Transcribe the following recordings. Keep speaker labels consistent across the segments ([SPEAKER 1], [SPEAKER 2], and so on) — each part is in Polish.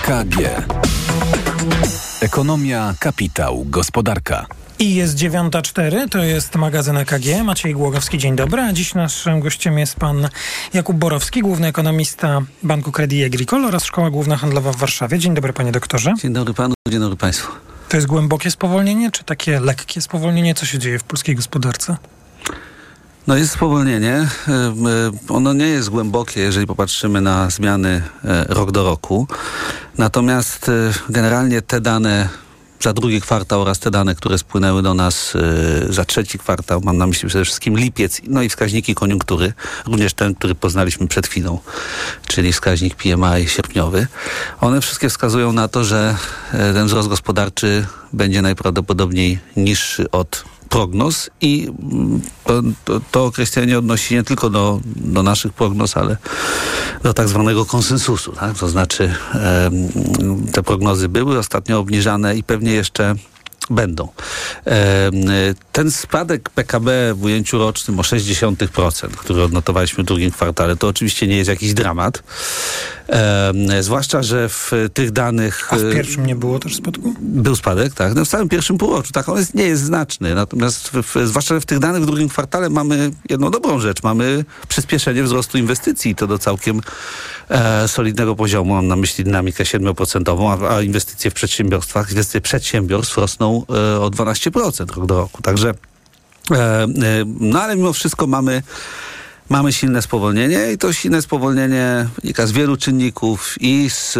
[SPEAKER 1] EKG. Ekonomia, kapitał, gospodarka.
[SPEAKER 2] I jest 9.04, to jest magazyn EKG. Maciej Głogowski, dzień dobry. A dziś naszym gościem jest pan Jakub Borowski, główny ekonomista Banku Credit Agricole oraz Szkoła Główna Handlowa w Warszawie. Dzień dobry panie doktorze.
[SPEAKER 3] Dzień dobry panu, dzień dobry państwu.
[SPEAKER 2] To jest głębokie spowolnienie, czy takie lekkie spowolnienie? Co się dzieje w polskiej gospodarce?
[SPEAKER 3] No jest spowolnienie. E, e, ono nie jest głębokie, jeżeli popatrzymy na zmiany e, rok do roku. Natomiast generalnie te dane za drugi kwartał oraz te dane, które spłynęły do nas za trzeci kwartał, mam na myśli przede wszystkim lipiec, no i wskaźniki koniunktury, również ten, który poznaliśmy przed chwilą, czyli wskaźnik PMI sierpniowy. One wszystkie wskazują na to, że ten wzrost gospodarczy będzie najprawdopodobniej niższy od prognoz i mm, to, to, to określenie odnosi nie tylko do, do naszych prognoz, ale do tak zwanego konsensusu. Tak? To znaczy e, te prognozy były ostatnio obniżane i pewnie jeszcze będą. Ten spadek PKB w ujęciu rocznym o 0,6%, który odnotowaliśmy w drugim kwartale, to oczywiście nie jest jakiś dramat. Zwłaszcza, że w tych danych...
[SPEAKER 2] A w pierwszym nie było też spadku?
[SPEAKER 3] Był spadek, tak. No w całym pierwszym półroczu, tak. On jest, nie jest znaczny. Natomiast w, zwłaszcza, że w tych danych w drugim kwartale mamy jedną dobrą rzecz. Mamy przyspieszenie wzrostu inwestycji. To do całkiem e, solidnego poziomu. Mam na myśli dynamikę 7%, a, a inwestycje w przedsiębiorstwach, inwestycje przedsiębiorstw rosną e, o 12% rok do roku. Także e, e, no ale mimo wszystko mamy mamy silne spowolnienie i to silne spowolnienie wynika z wielu czynników i z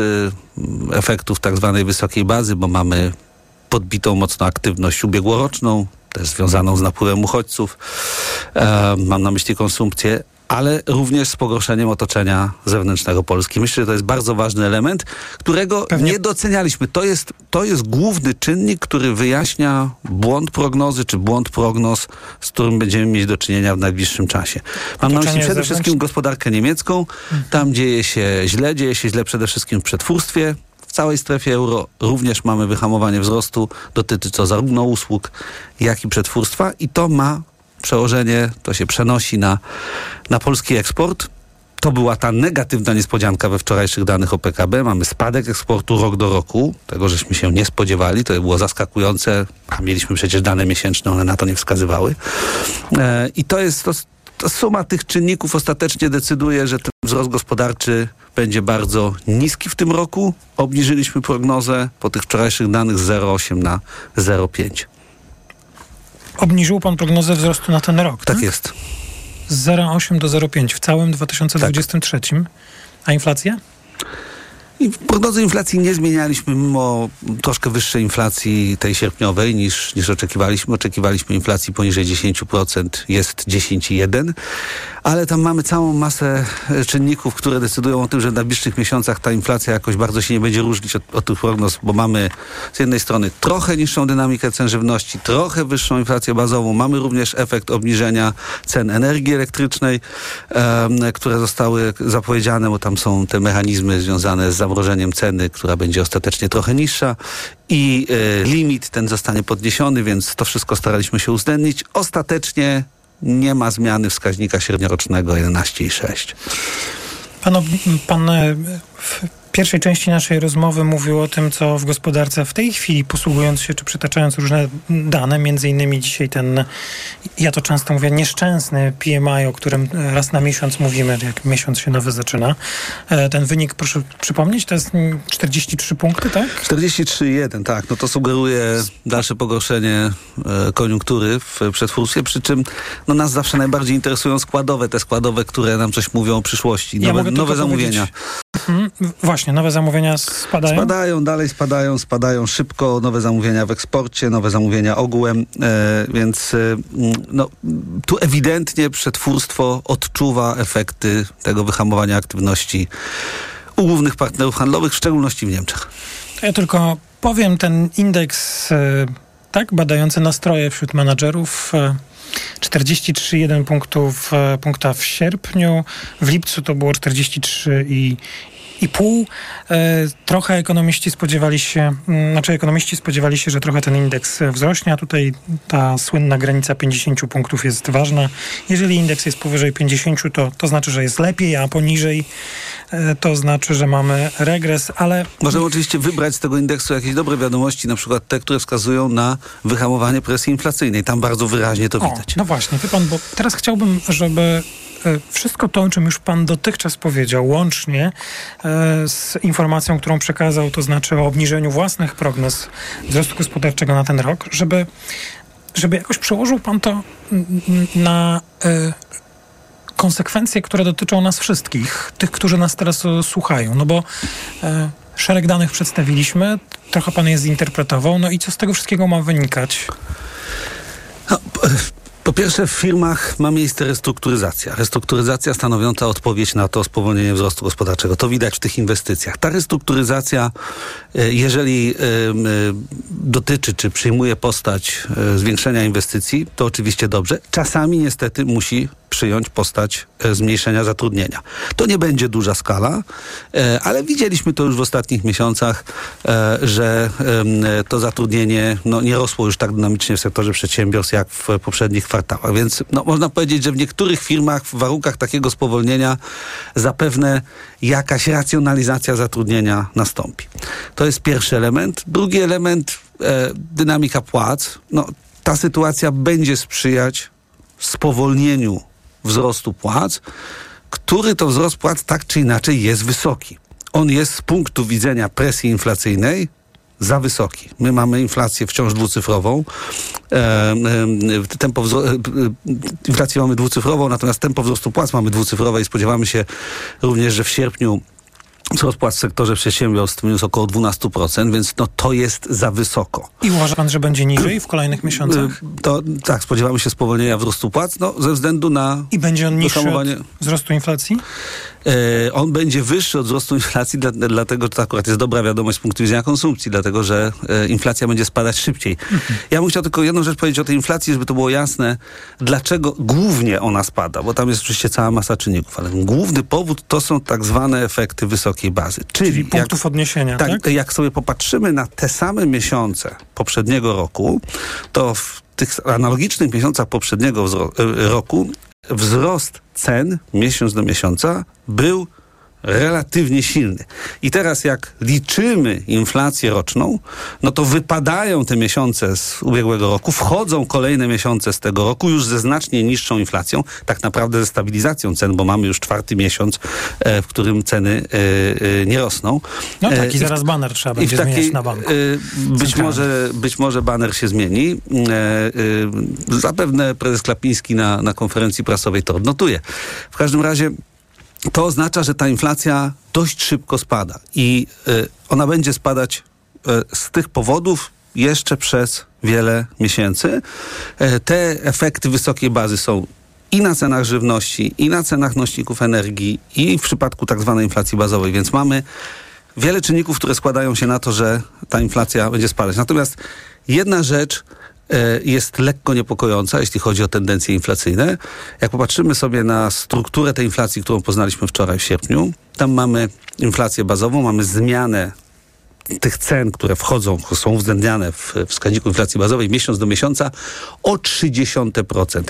[SPEAKER 3] efektów tak zwanej wysokiej bazy, bo mamy podbitą mocno aktywność ubiegłoroczną, też związaną z napływem uchodźców. Mam na myśli konsumpcję, ale również z pogorszeniem otoczenia zewnętrznego Polski. Myślę, że to jest bardzo ważny element, którego Pewnie. nie docenialiśmy. To jest, to jest główny czynnik, który wyjaśnia błąd prognozy, czy błąd prognoz, z którym będziemy mieć do czynienia w najbliższym czasie. Mam na myśli przede wszystkim gospodarkę niemiecką. Tam dzieje się źle, dzieje się źle przede wszystkim w przetwórstwie, w całej strefie euro również mamy wyhamowanie wzrostu. Dotyczy to zarówno usług, jak i przetwórstwa i to ma przełożenie, to się przenosi na, na polski eksport. To była ta negatywna niespodzianka we wczorajszych danych o PKB. Mamy spadek eksportu rok do roku. Tego żeśmy się nie spodziewali. To było zaskakujące. A mieliśmy przecież dane miesięczne, one na to nie wskazywały. E, I to jest to, to suma tych czynników ostatecznie decyduje, że ten wzrost gospodarczy będzie bardzo niski w tym roku. Obniżyliśmy prognozę po tych wczorajszych danych z 0,8 na 0,5.
[SPEAKER 2] Obniżył pan prognozę wzrostu na ten rok,
[SPEAKER 3] tak? Tak jest.
[SPEAKER 2] Z 0,8 do 0,5 w całym 2023. Tak. A inflacja?
[SPEAKER 3] Prognozy inflacji nie zmienialiśmy mimo troszkę wyższej inflacji tej sierpniowej niż, niż oczekiwaliśmy. Oczekiwaliśmy inflacji poniżej 10%, jest 10,1%, ale tam mamy całą masę e, czynników, które decydują o tym, że w najbliższych miesiącach ta inflacja jakoś bardzo się nie będzie różnić od, od tych prognoz, bo mamy z jednej strony trochę niższą dynamikę cen żywności, trochę wyższą inflację bazową, mamy również efekt obniżenia cen energii elektrycznej, e, które zostały zapowiedziane, bo tam są te mechanizmy związane z zamrożeniem ceny, która będzie ostatecznie trochę niższa i e, limit ten zostanie podniesiony, więc to wszystko staraliśmy się uwzględnić. Ostatecznie nie ma zmiany wskaźnika średniorocznego 11,6.
[SPEAKER 2] Pan, pan e, pierwszej części naszej rozmowy mówił o tym, co w gospodarce w tej chwili, posługując się czy przytaczając różne dane, między innymi dzisiaj ten, ja to często mówię, nieszczęsny PMI, o którym raz na miesiąc mówimy, jak miesiąc się nowy zaczyna. E, ten wynik, proszę przypomnieć, to jest 43 punkty, tak?
[SPEAKER 3] 43,1, tak. No to sugeruje dalsze pogorszenie e, koniunktury w przetwórstwie, przy czym no, nas zawsze najbardziej interesują składowe, te składowe, które nam coś mówią o przyszłości, nowe, ja nowe zamówienia.
[SPEAKER 2] Mhm, właśnie, nowe zamówienia spadają?
[SPEAKER 3] Spadają, dalej spadają, spadają szybko. Nowe zamówienia w eksporcie, nowe zamówienia ogółem, e, więc e, no, tu ewidentnie przetwórstwo odczuwa efekty tego wyhamowania aktywności u głównych partnerów handlowych, w szczególności w Niemczech.
[SPEAKER 2] Ja tylko powiem, ten indeks e, tak badający nastroje wśród menadżerów 43,1 punktów, e, punkta w sierpniu, w lipcu to było 43 i 2,5. Trochę ekonomiści spodziewali się, mm, znaczy ekonomiści spodziewali się, że trochę ten indeks wzrośnie, a tutaj ta słynna granica 50 punktów jest ważna. Jeżeli indeks jest powyżej 50, to, to znaczy, że jest lepiej, a poniżej to znaczy, że mamy regres, ale...
[SPEAKER 3] Możemy oczywiście wybrać z tego indeksu jakieś dobre wiadomości, na przykład te, które wskazują na wyhamowanie presji inflacyjnej. Tam bardzo wyraźnie to
[SPEAKER 2] o,
[SPEAKER 3] widać.
[SPEAKER 2] No właśnie, wie pan, bo teraz chciałbym, żeby E, wszystko to, o czym już Pan dotychczas powiedział, łącznie e, z informacją, którą przekazał, to znaczy o obniżeniu własnych prognoz wzrostu gospodarczego na ten rok, żeby, żeby jakoś przełożył Pan to na e, konsekwencje, które dotyczą nas wszystkich, tych, którzy nas teraz słuchają. No bo szereg danych przedstawiliśmy, trochę Pan je zinterpretował, no i co z tego wszystkiego ma wynikać?
[SPEAKER 3] No, po pierwsze, w firmach ma miejsce restrukturyzacja. Restrukturyzacja stanowiąca odpowiedź na to spowolnienie wzrostu gospodarczego. To widać w tych inwestycjach. Ta restrukturyzacja, e, jeżeli e, dotyczy czy przyjmuje postać e, zwiększenia inwestycji, to oczywiście dobrze. Czasami niestety musi przyjąć postać e, zmniejszenia zatrudnienia. To nie będzie duża skala, e, ale widzieliśmy to już w ostatnich miesiącach, e, że to zatrudnienie no, nie rosło już tak dynamicznie w sektorze przedsiębiorstw jak w poprzednich kwartałach. Więc no, można powiedzieć, że w niektórych firmach w warunkach takiego spowolnienia zapewne jakaś racjonalizacja zatrudnienia nastąpi. To jest pierwszy element. Drugi element, dynamika płac. No, ta sytuacja będzie sprzyjać spowolnieniu wzrostu płac, który to wzrost płac tak czy inaczej jest wysoki. On jest z punktu widzenia presji inflacyjnej za wysoki. My mamy inflację wciąż dwucyfrową. E, e, tempo wzro- e, inflację mamy dwucyfrową, natomiast tempo wzrostu płac mamy dwucyfrowe i spodziewamy się również, że w sierpniu wzrost płac w sektorze przedsiębiorstw minus około 12%, więc no to jest za wysoko.
[SPEAKER 2] I uważa pan, że będzie niżej w kolejnych miesiącach?
[SPEAKER 3] Y, to tak, spodziewamy się spowolnienia wzrostu płac, no ze względu na
[SPEAKER 2] I będzie on niższy od wzrostu inflacji?
[SPEAKER 3] E, on będzie wyższy od wzrostu inflacji, dla, dlatego to akurat jest dobra wiadomość z punktu widzenia konsumpcji, dlatego że e, inflacja będzie spadać szybciej. Mhm. Ja bym chciał tylko jedną rzecz powiedzieć o tej inflacji, żeby to było jasne, dlaczego głównie ona spada, bo tam jest oczywiście cała masa czynników, ale główny powód to są tak zwane efekty wysokiej bazy.
[SPEAKER 2] Czyli, Czyli punktów jak, odniesienia, tak, tak?
[SPEAKER 3] Jak sobie popatrzymy na te same miesiące poprzedniego roku, to w tych analogicznych miesiącach poprzedniego e, roku wzrost cen miesiąc do miesiąca był relatywnie silny. I teraz jak liczymy inflację roczną, no to wypadają te miesiące z ubiegłego roku, wchodzą kolejne miesiące z tego roku już ze znacznie niższą inflacją, tak naprawdę ze stabilizacją cen, bo mamy już czwarty miesiąc, e, w którym ceny e, e, nie rosną.
[SPEAKER 2] No tak, i zaraz baner trzeba będzie takiej, zmieniać na banku.
[SPEAKER 3] Być może, być może baner się zmieni. Zapewne prezes Klapiński na, na konferencji prasowej to odnotuje. W każdym razie to oznacza, że ta inflacja dość szybko spada i y, ona będzie spadać y, z tych powodów jeszcze przez wiele miesięcy. Y, te efekty wysokiej bazy są i na cenach żywności, i na cenach nośników energii, i w przypadku tak zwanej inflacji bazowej, więc mamy wiele czynników, które składają się na to, że ta inflacja będzie spadać. Natomiast jedna rzecz, E, jest lekko niepokojąca, jeśli chodzi o tendencje inflacyjne. Jak popatrzymy sobie na strukturę tej inflacji, którą poznaliśmy wczoraj w sierpniu, tam mamy inflację bazową, mamy zmianę tych cen, które wchodzą, są uwzględniane w wskaźniku inflacji bazowej miesiąc do miesiąca o 0,3%.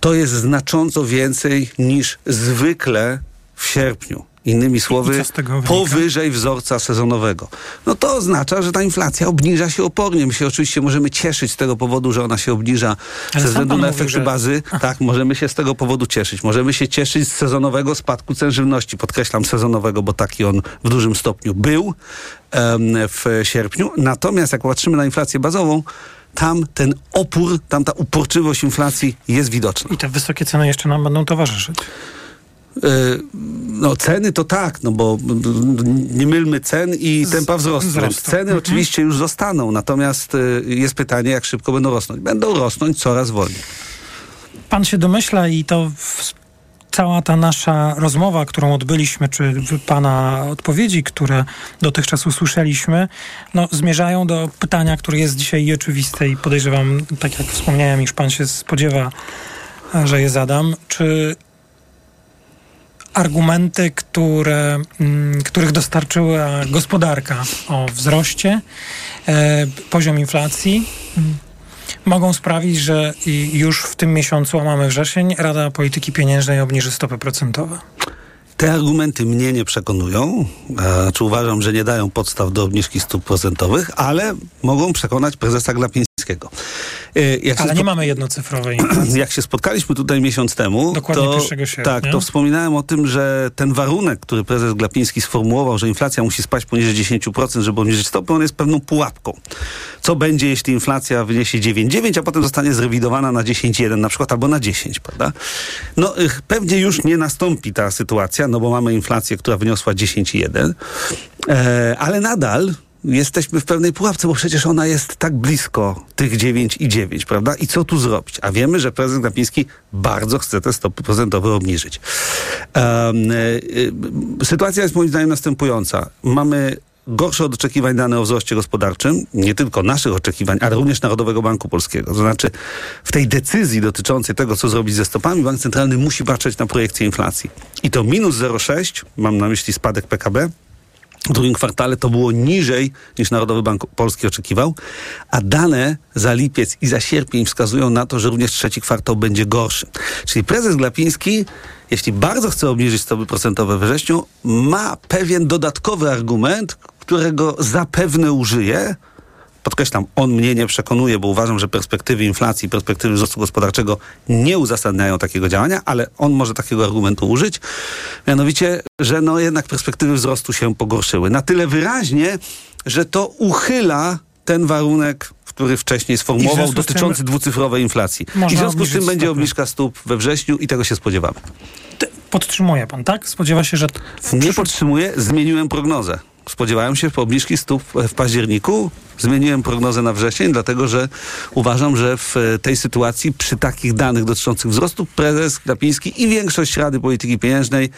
[SPEAKER 3] To jest znacząco więcej niż zwykle w sierpniu. Innymi słowy, powyżej wzorca sezonowego. No to oznacza, że ta inflacja obniża się opornie. My się oczywiście możemy cieszyć z tego powodu, że ona się obniża Ale ze względu na efekty że... bazy. Tak, możemy się z tego powodu cieszyć. Możemy się cieszyć z sezonowego spadku cen żywności. Podkreślam sezonowego, bo taki on w dużym stopniu był w sierpniu. Natomiast jak patrzymy na inflację bazową, tam ten opór, tam ta uporczywość inflacji jest widoczna.
[SPEAKER 2] I te wysokie ceny jeszcze nam będą towarzyszyć.
[SPEAKER 3] E, no ceny to tak, no bo nie mylmy cen i tempa wzrostu. wzrostu. Ceny mhm. oczywiście już zostaną, natomiast e, jest pytanie, jak szybko będą rosnąć. Będą rosnąć coraz wolniej.
[SPEAKER 2] Pan się domyśla i to cała ta nasza rozmowa, którą odbyliśmy, czy pana odpowiedzi, które dotychczas usłyszeliśmy, no, zmierzają do pytania, które jest dzisiaj oczywiste i podejrzewam, tak jak wspomniałem, iż pan się spodziewa, że je zadam. Czy argumenty, które, mm, których dostarczyła gospodarka o wzroście, e, poziom inflacji, mm, mogą sprawić, że już w tym miesiącu, a mamy wrzesień, Rada Polityki Pieniężnej obniży stopy procentowe.
[SPEAKER 3] Te argumenty mnie nie przekonują. E, czy uważam, że nie dają podstaw do obniżki stóp procentowych, ale mogą przekonać prezesa Glapińskiego.
[SPEAKER 2] E, jak Ale nie mamy jednocyfrowej.
[SPEAKER 3] Jak się spotkaliśmy tutaj miesiąc temu,
[SPEAKER 2] Dokładnie
[SPEAKER 3] to,
[SPEAKER 2] sierpnia.
[SPEAKER 3] tak, to wspominałem o tym, że ten warunek, który prezes Glapiński sformułował, że inflacja musi spaść poniżej 10%, żeby obniżyć stopy, on jest pewną pułapką. Co będzie, jeśli inflacja wyniesie 9,9, a potem zostanie zrewidowana na 10,1 na przykład, albo na 10, prawda? No pewnie już nie nastąpi ta sytuacja, no bo mamy inflację, która wyniosła 10,1, e, ale nadal jesteśmy w pewnej pułapce, bo przecież ona jest tak blisko tych 9 i 9, prawda? I co tu zrobić? A wiemy, że prezydent Glapiński bardzo chce te stopy procentowe obniżyć. Um, sytuacja jest moim zdaniem następująca. Mamy gorsze od oczekiwań dane o wzroście gospodarczym, nie tylko naszych oczekiwań, ale również Narodowego Banku Polskiego. To znaczy w tej decyzji dotyczącej tego, co zrobić ze stopami, Bank Centralny musi patrzeć na projekcję inflacji. I to minus 0,6, mam na myśli spadek PKB, w drugim kwartale to było niżej niż Narodowy Bank Polski oczekiwał, a dane za lipiec i za sierpień wskazują na to, że również trzeci kwartał będzie gorszy. Czyli prezes Glapiński, jeśli bardzo chce obniżyć stopy procentowe we wrześniu, ma pewien dodatkowy argument, którego zapewne użyje, Podkreślam, on mnie nie przekonuje, bo uważam, że perspektywy inflacji, perspektywy wzrostu gospodarczego nie uzasadniają takiego działania, ale on może takiego argumentu użyć. Mianowicie, że no jednak perspektywy wzrostu się pogorszyły. Na tyle wyraźnie, że to uchyla ten warunek, który wcześniej sformułował, dotyczący dwucyfrowej inflacji. I w związku z tym będzie obniżka stóp we wrześniu i tego się spodziewamy.
[SPEAKER 2] Podtrzymuje pan, tak? Spodziewa się, że...
[SPEAKER 3] Nie podtrzymuję, zmieniłem prognozę. Spodziewałem się obniżki stóp w październiku. Zmieniłem prognozę na wrzesień, dlatego że uważam, że w tej sytuacji przy takich danych dotyczących wzrostu prezes Glapiński i większość Rady Polityki Pieniężnej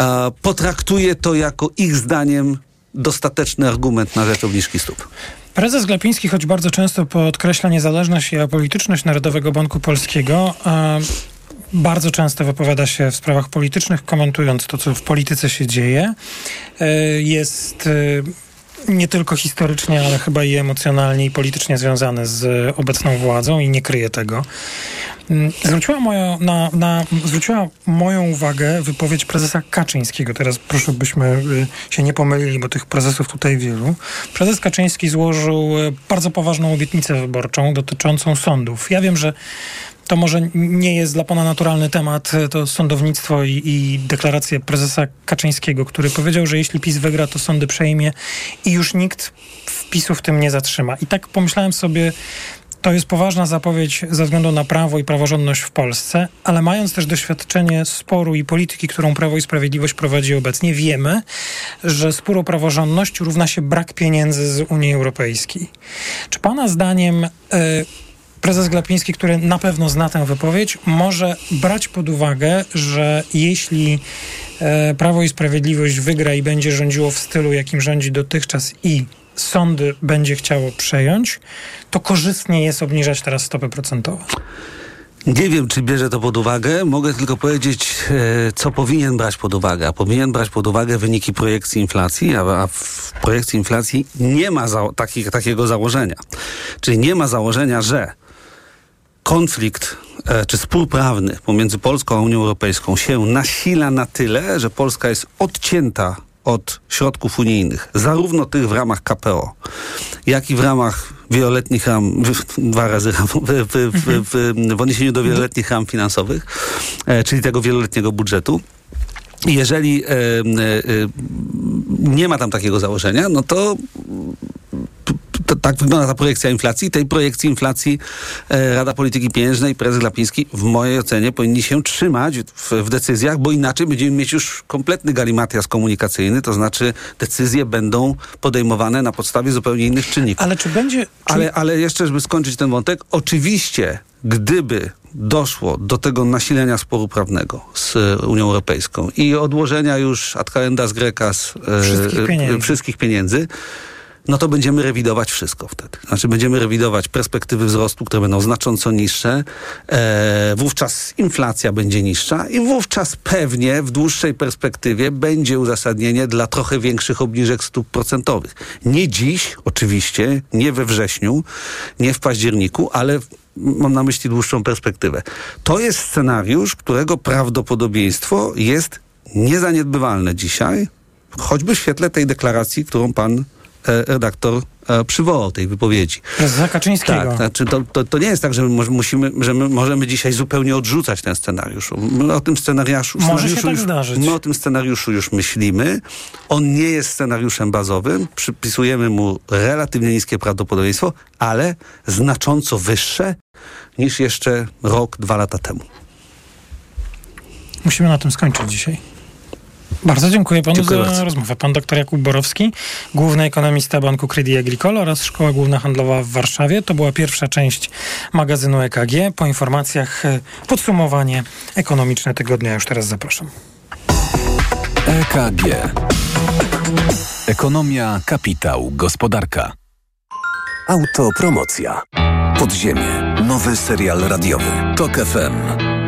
[SPEAKER 3] e, potraktuje to jako ich zdaniem dostateczny argument na rzecz obniżki stóp.
[SPEAKER 2] Prezes Glapiński, choć bardzo często podkreśla niezależność i apolityczność Narodowego Banku Polskiego, e, bardzo często wypowiada się w sprawach politycznych, komentując to, co w polityce się dzieje. E, jest e, nie tylko historycznie, ale chyba i emocjonalnie i politycznie związany z obecną władzą i nie kryje tego. Mm, zwróciła, na, na, zwróciła moją uwagę wypowiedź prezesa Kaczyńskiego. Teraz proszę, byśmy y, się nie pomylili, bo tych prezesów tutaj wielu. Prezes Kaczyński złożył bardzo poważną obietnicę wyborczą dotyczącą sądów. Ja wiem, że to może nie jest dla pana naturalny temat, to sądownictwo i, i deklaracje prezesa Kaczyńskiego, który powiedział, że jeśli PiS wygra, to sądy przejmie i już nikt wpisu w tym nie zatrzyma. I tak pomyślałem sobie, to jest poważna zapowiedź ze względu na prawo i praworządność w Polsce, ale mając też doświadczenie sporu i polityki, którą Prawo i Sprawiedliwość prowadzi obecnie, wiemy, że spór o praworządność równa się brak pieniędzy z Unii Europejskiej. Czy Pana zdaniem. Yy, prezes Glapiński, który na pewno zna tę wypowiedź, może brać pod uwagę, że jeśli e, Prawo i Sprawiedliwość wygra i będzie rządziło w stylu, jakim rządzi dotychczas i sądy będzie chciało przejąć, to korzystnie jest obniżać teraz stopy procentowe.
[SPEAKER 3] Nie wiem, czy bierze to pod uwagę. Mogę tylko powiedzieć, e, co powinien brać pod uwagę. Powinien brać pod uwagę wyniki projekcji inflacji, a w projekcji inflacji nie ma za, taki, takiego założenia. Czyli nie ma założenia, że konflikt e, czy spór prawny pomiędzy Polską a Unią Europejską się nasila na tyle, że Polska jest odcięta od środków unijnych, zarówno tych w ramach KPO, jak i w ramach wieloletnich ram, dwa razy ram, w, w, w, w, odniesieniu do wieloletnich ram finansowych, e, czyli tego wieloletniego budżetu. Jeżeli e, e, nie ma tam takiego założenia, no to to, tak wygląda ta projekcja inflacji. Tej projekcji inflacji e, Rada Polityki Pieniężnej, prezes Glapiński w mojej ocenie powinni się trzymać w, w, decyzjach, bo inaczej będziemy mieć już kompletny galimatias komunikacyjny, to znaczy decyzje będą podejmowane na podstawie zupełnie innych czynników.
[SPEAKER 2] Ale czy będzie... Czy...
[SPEAKER 3] Ale, ale jeszcze, żeby skończyć ten wątek, oczywiście gdyby doszło do tego nasilenia sporu prawnego z Unią Europejską i odłożenia już ad calendas grecas
[SPEAKER 2] wszystkich pieniędzy,
[SPEAKER 3] wszystkich pieniędzy no to będziemy rewidować wszystko wtedy. Znaczy będziemy rewidować perspektywy wzrostu, które będą znacząco niższe, e, wówczas inflacja będzie niższa i wówczas pewnie w dłuższej perspektywie będzie uzasadnienie dla trochę większych obniżek stóp procentowych. Nie dziś, oczywiście, nie we wrześniu, nie w październiku, ale mam na myśli dłuższą perspektywę. To jest scenariusz, którego prawdopodobieństwo jest niezaniedbywalne dzisiaj, choćby w świetle tej deklaracji, którą pan redaktor e, przywołał, tej wypowiedzi.
[SPEAKER 2] Prezesa Kaczyńskiego.
[SPEAKER 3] Tak, znaczy to, to, to nie jest tak, że my, musimy, że my możemy dzisiaj zupełnie odrzucać ten scenariusz. My o tym scenariuszu,
[SPEAKER 2] Może się
[SPEAKER 3] scenariuszu
[SPEAKER 2] tak
[SPEAKER 3] już,
[SPEAKER 2] zdarzyć.
[SPEAKER 3] My o tym scenariuszu już myślimy. On nie jest scenariuszem bazowym. Przypisujemy mu relatywnie niskie prawdopodobieństwo, ale znacząco wyższe niż jeszcze rok, dwa lata temu.
[SPEAKER 2] Musimy na tym skończyć dzisiaj. Bardzo dziękuję panu
[SPEAKER 3] Dziękuję
[SPEAKER 2] za
[SPEAKER 3] bardzo.
[SPEAKER 2] rozmowę. Pan doktor Jakub Borowski, główny ekonomista Banku Credit Agricole oraz Szkoła Główna Handlowa w Warszawie. To była pierwsza część magazynu EKG. Po informacjach e, podsumowanie ekonomiczne tygodnia. Już teraz zapraszam.
[SPEAKER 1] EKG. Ekonomia, kapitał, gospodarka. Autopromocja. Podziemie. Nowy serial radiowy. Tok FM.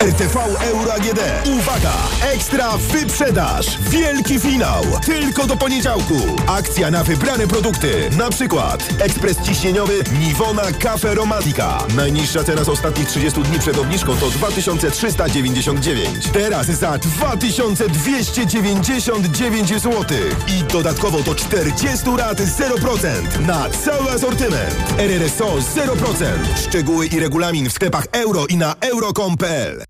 [SPEAKER 4] RTV Euro AGD. Uwaga! Ekstra wyprzedaż! Wielki finał! Tylko do poniedziałku. Akcja na wybrane produkty. Na przykład ekspres ciśnieniowy Nivona Cafe Romantica. Najniższa cena z ostatnich 30 dni przed obniżką to 2399. Teraz za 2299 zł. I dodatkowo to 40 rat 0% na cały asortyment. RRSO 0%. Szczegóły i regulamin w sklepach euro i na euro.com.pl.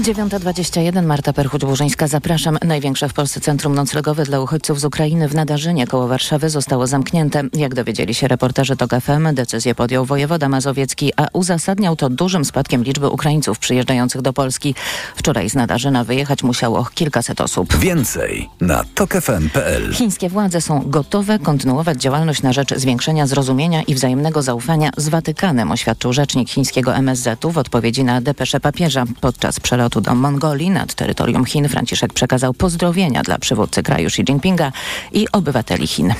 [SPEAKER 5] 9.21 Marta Perchuć-Burzyńska. Zapraszam. Największe w Polsce centrum noclegowe dla uchodźców z Ukrainy w Nadarzynie koło Warszawy zostało zamknięte. Jak dowiedzieli się reporterzy TOK FM, decyzję podjął wojewoda mazowiecki, a uzasadniał to dużym spadkiem liczby Ukraińców przyjeżdżających do Polski. Wczoraj z Nadarzyna wyjechać musiało kilkaset osób.
[SPEAKER 1] Więcej na tokefm.pl.
[SPEAKER 5] Chińskie władze są gotowe kontynuować działalność na rzecz zwiększenia zrozumienia i wzajemnego zaufania z Watykanem, oświadczył rzecznik chińskiego MSZ-u w odpowiedzi na depeszę papieża. Podczas przelotu do Mongolii nad terytorium Chin Franciszek przekazał pozdrowienia dla przywódcy kraju Xi Jinpinga i obywateli Chin.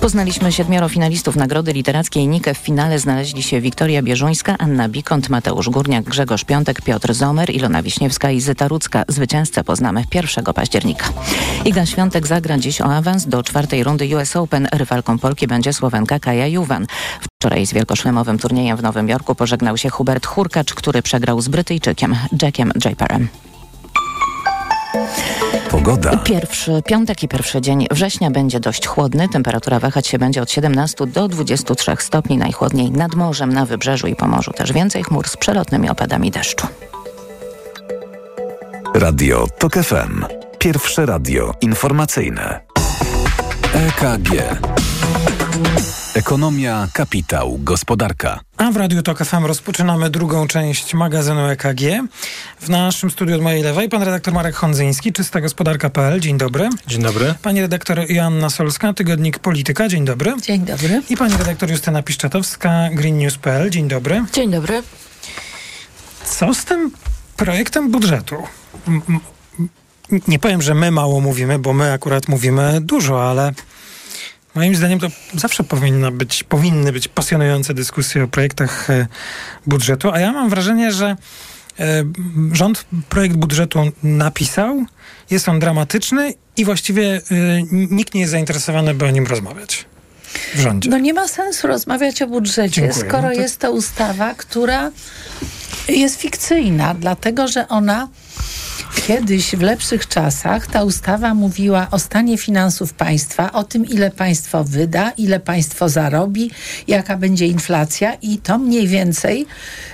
[SPEAKER 5] Poznaliśmy siedmioro finalistów Nagrody Literackiej Nike. W finale znaleźli się Wiktoria Bieżuńska, Anna Bikont, Mateusz Górniak, Grzegorz Piątek, Piotr Zomer, Ilona Wiśniewska i Zyta Rudzka. Zwycięzcę poznamy 1 października. Iga Świątek zagra dziś o awans do czwartej rundy US Open. Rywalką Polki będzie Słowenka Kaja Juwan. Wczoraj z wielkoszlemowym turniejem w Nowym Jorku pożegnał się Hubert Hurkacz, który przegrał z Brytyjczykiem Jackiem Draperem.
[SPEAKER 1] Pogoda.
[SPEAKER 5] Pierwszy piątek i pierwszy dzień września będzie dość chłodny. Temperatura wahać się będzie od 17 do 23 stopni. Najchłodniej nad morzem, na wybrzeżu i pomorzu. Też więcej chmur z przelotnymi opadami deszczu.
[SPEAKER 1] Radio Tok FM. Pierwsze radio informacyjne. EKG. Ekonomia, kapitał, gospodarka.
[SPEAKER 2] A w Radiu Tok FM rozpoczynamy drugą część magazynu EKG. W naszym studiu od mojej lewej pan redaktor Marek Hondzyński, czystagospodarka.pl. Dzień dobry.
[SPEAKER 6] Dzień dobry.
[SPEAKER 2] Pani redaktor Joanna Solska, tygodnik Polityka. Dzień dobry.
[SPEAKER 7] Dzień dobry.
[SPEAKER 2] I pani redaktor Justyna Piszczatowska, greennews.pl. Dzień dobry.
[SPEAKER 7] Dzień dobry.
[SPEAKER 2] Co z tym projektem budżetu? M- m- Nie powiem, że my mało mówimy, bo my akurat mówimy dużo, ale moim zdaniem to zawsze powinna być, powinny być pasjonujące dyskusje o projektach e, budżetu, a ja mam wrażenie, że e, rząd projekt budżetu napisał, jest on dramatyczny i właściwie e, nikt nie jest zainteresowany, by o nim rozmawiać w rządzie.
[SPEAKER 7] No nie ma sensu rozmawiać o budżecie,
[SPEAKER 2] Dziękuję.
[SPEAKER 7] skoro
[SPEAKER 2] No to-
[SPEAKER 7] jest to ustawa, która jest fikcyjna, dlatego że ona Kiedyś w lepszych czasach ta ustawa mówiła o stanie finansów państwa, o tym, ile państwo wyda, ile państwo zarobi, jaka będzie inflacja, i to mniej więcej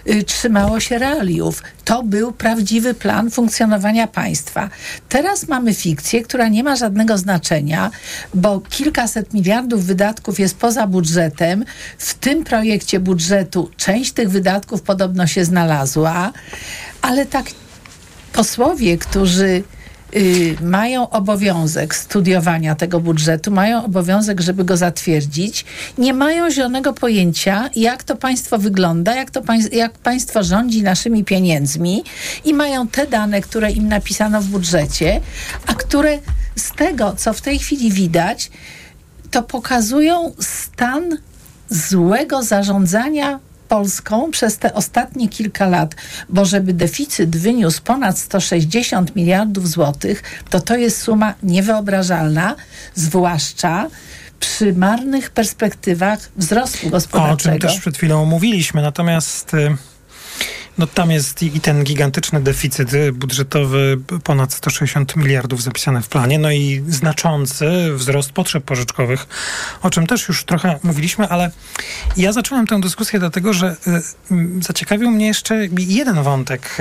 [SPEAKER 7] y, trzymało się realiów. To był prawdziwy plan funkcjonowania państwa. Teraz mamy fikcję, która nie ma żadnego znaczenia, bo kilkaset miliardów wydatków jest poza budżetem. W tym projekcie budżetu część tych wydatków podobno się znalazła, ale tak posłowie, którzy y, mają obowiązek studiowania tego budżetu, mają obowiązek, żeby go zatwierdzić, nie mają zielonego pojęcia, jak to państwo wygląda, jak, to pań, jak państwo rządzi naszymi pieniędzmi i mają te dane, które im napisano w budżecie, a które z tego, co w tej chwili widać, to pokazują stan złego zarządzania Polską przez te ostatnie kilka lat, bo żeby deficyt wyniósł ponad 160 miliardów złotych, to to jest suma niewyobrażalna, zwłaszcza przy marnych perspektywach wzrostu gospodarczego.
[SPEAKER 2] O czym też przed chwilą mówiliśmy. Natomiast y, no tam jest i ten gigantyczny deficyt budżetowy, ponad 160 miliardów zapisane w planie, no i znaczący wzrost potrzeb pożyczkowych, o czym też już trochę mówiliśmy, ale ja zacząłem tę dyskusję dlatego, że y, zaciekawił mnie jeszcze jeden wątek.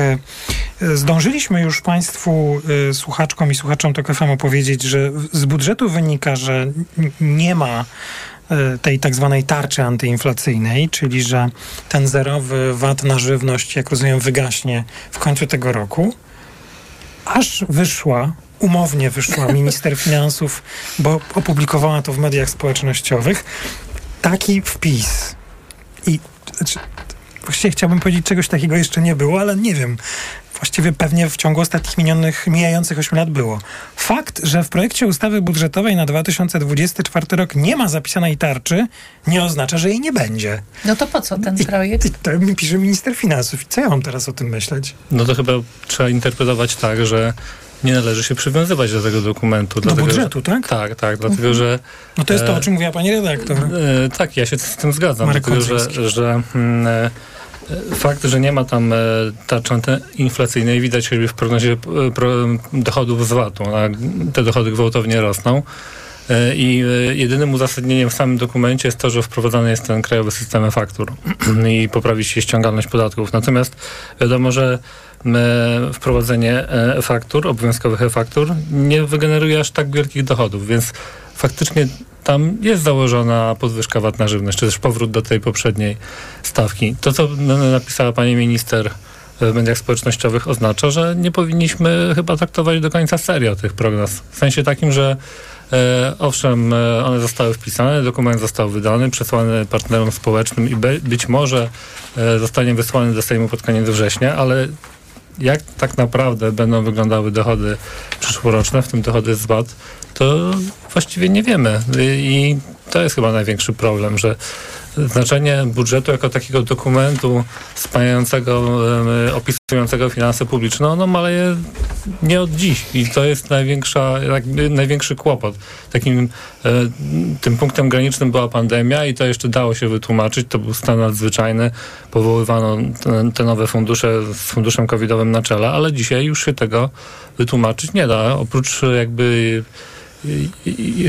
[SPEAKER 2] Y, zdążyliśmy już Państwu, y, słuchaczkom i słuchaczom TOK FM opowiedzieć, że z budżetu wynika, że nie ma tej tak zwanej tarczy antyinflacyjnej, czyli że ten zerowy VAT na żywność, jak rozumiem, wygaśnie w końcu tego roku, aż wyszła umownie wyszła minister finansów, bo opublikowała to w mediach społecznościowych, taki wpis. I znaczy, właściwie chciałbym powiedzieć, czegoś takiego jeszcze nie było, ale nie wiem właściwie pewnie w ciągu ostatnich minionych, mijających 8 lat było. Fakt, że w projekcie ustawy budżetowej na 2024 rok nie ma zapisanej tarczy, nie oznacza, że jej nie będzie.
[SPEAKER 7] No to po co ten projekt?
[SPEAKER 2] I, i to mi pisze minister finansów. I co ja mam teraz o tym myśleć?
[SPEAKER 8] No to chyba trzeba interpretować tak, że nie należy się przywiązywać do tego dokumentu.
[SPEAKER 2] Do dlatego, budżetu,
[SPEAKER 8] że,
[SPEAKER 2] tak?
[SPEAKER 8] Tak, tak, dlatego mhm. że...
[SPEAKER 2] No to jest to, o czym mówiła pani redaktor.
[SPEAKER 8] E, tak, ja się z tym zgadzam. Marek dlatego, że, że mm, e, Fakt, że nie ma tam e, tarczy inflacyjnej widać choćby w prognozie e, dochodów z VAT-u. Te dochody gwałtownie rosną. E, I jedynym uzasadnieniem w samym dokumencie jest to, że wprowadzany jest ten krajowy system faktur i poprawi się ściągalność podatków. Natomiast wiadomo, że wprowadzenie faktur, obowiązkowych e-faktur nie wygeneruje aż tak wielkich dochodów, więc faktycznie tam jest założona podwyżka VAT na żywność, czy też powrót do tej poprzedniej stawki. To, co napisała pani minister w mediach społecznościowych oznacza, że nie powinniśmy chyba traktować do końca serio tych prognoz. W sensie takim, że e, owszem, e, one zostały wpisane, dokument został wydany, przesłany partnerom społecznym i be, być może e, zostanie wysłany do Sejmu pod koniec września, ale jak tak naprawdę będą wyglądały dochody przyszłoroczne, w tym dochody z VAT, to właściwie nie wiemy. I to jest chyba największy problem, że znaczenie budżetu jako takiego dokumentu spajającego, opisującego finanse publiczne, ono maleje nie od dziś i to jest największa, największy kłopot. Takim e, tym punktem granicznym była pandemia i to jeszcze dało się wytłumaczyć. To był stan nadzwyczajny. Powoływano te, nowe fundusze z funduszem covidowym na czele, ale dzisiaj już się tego wytłumaczyć nie da. Oprócz jakby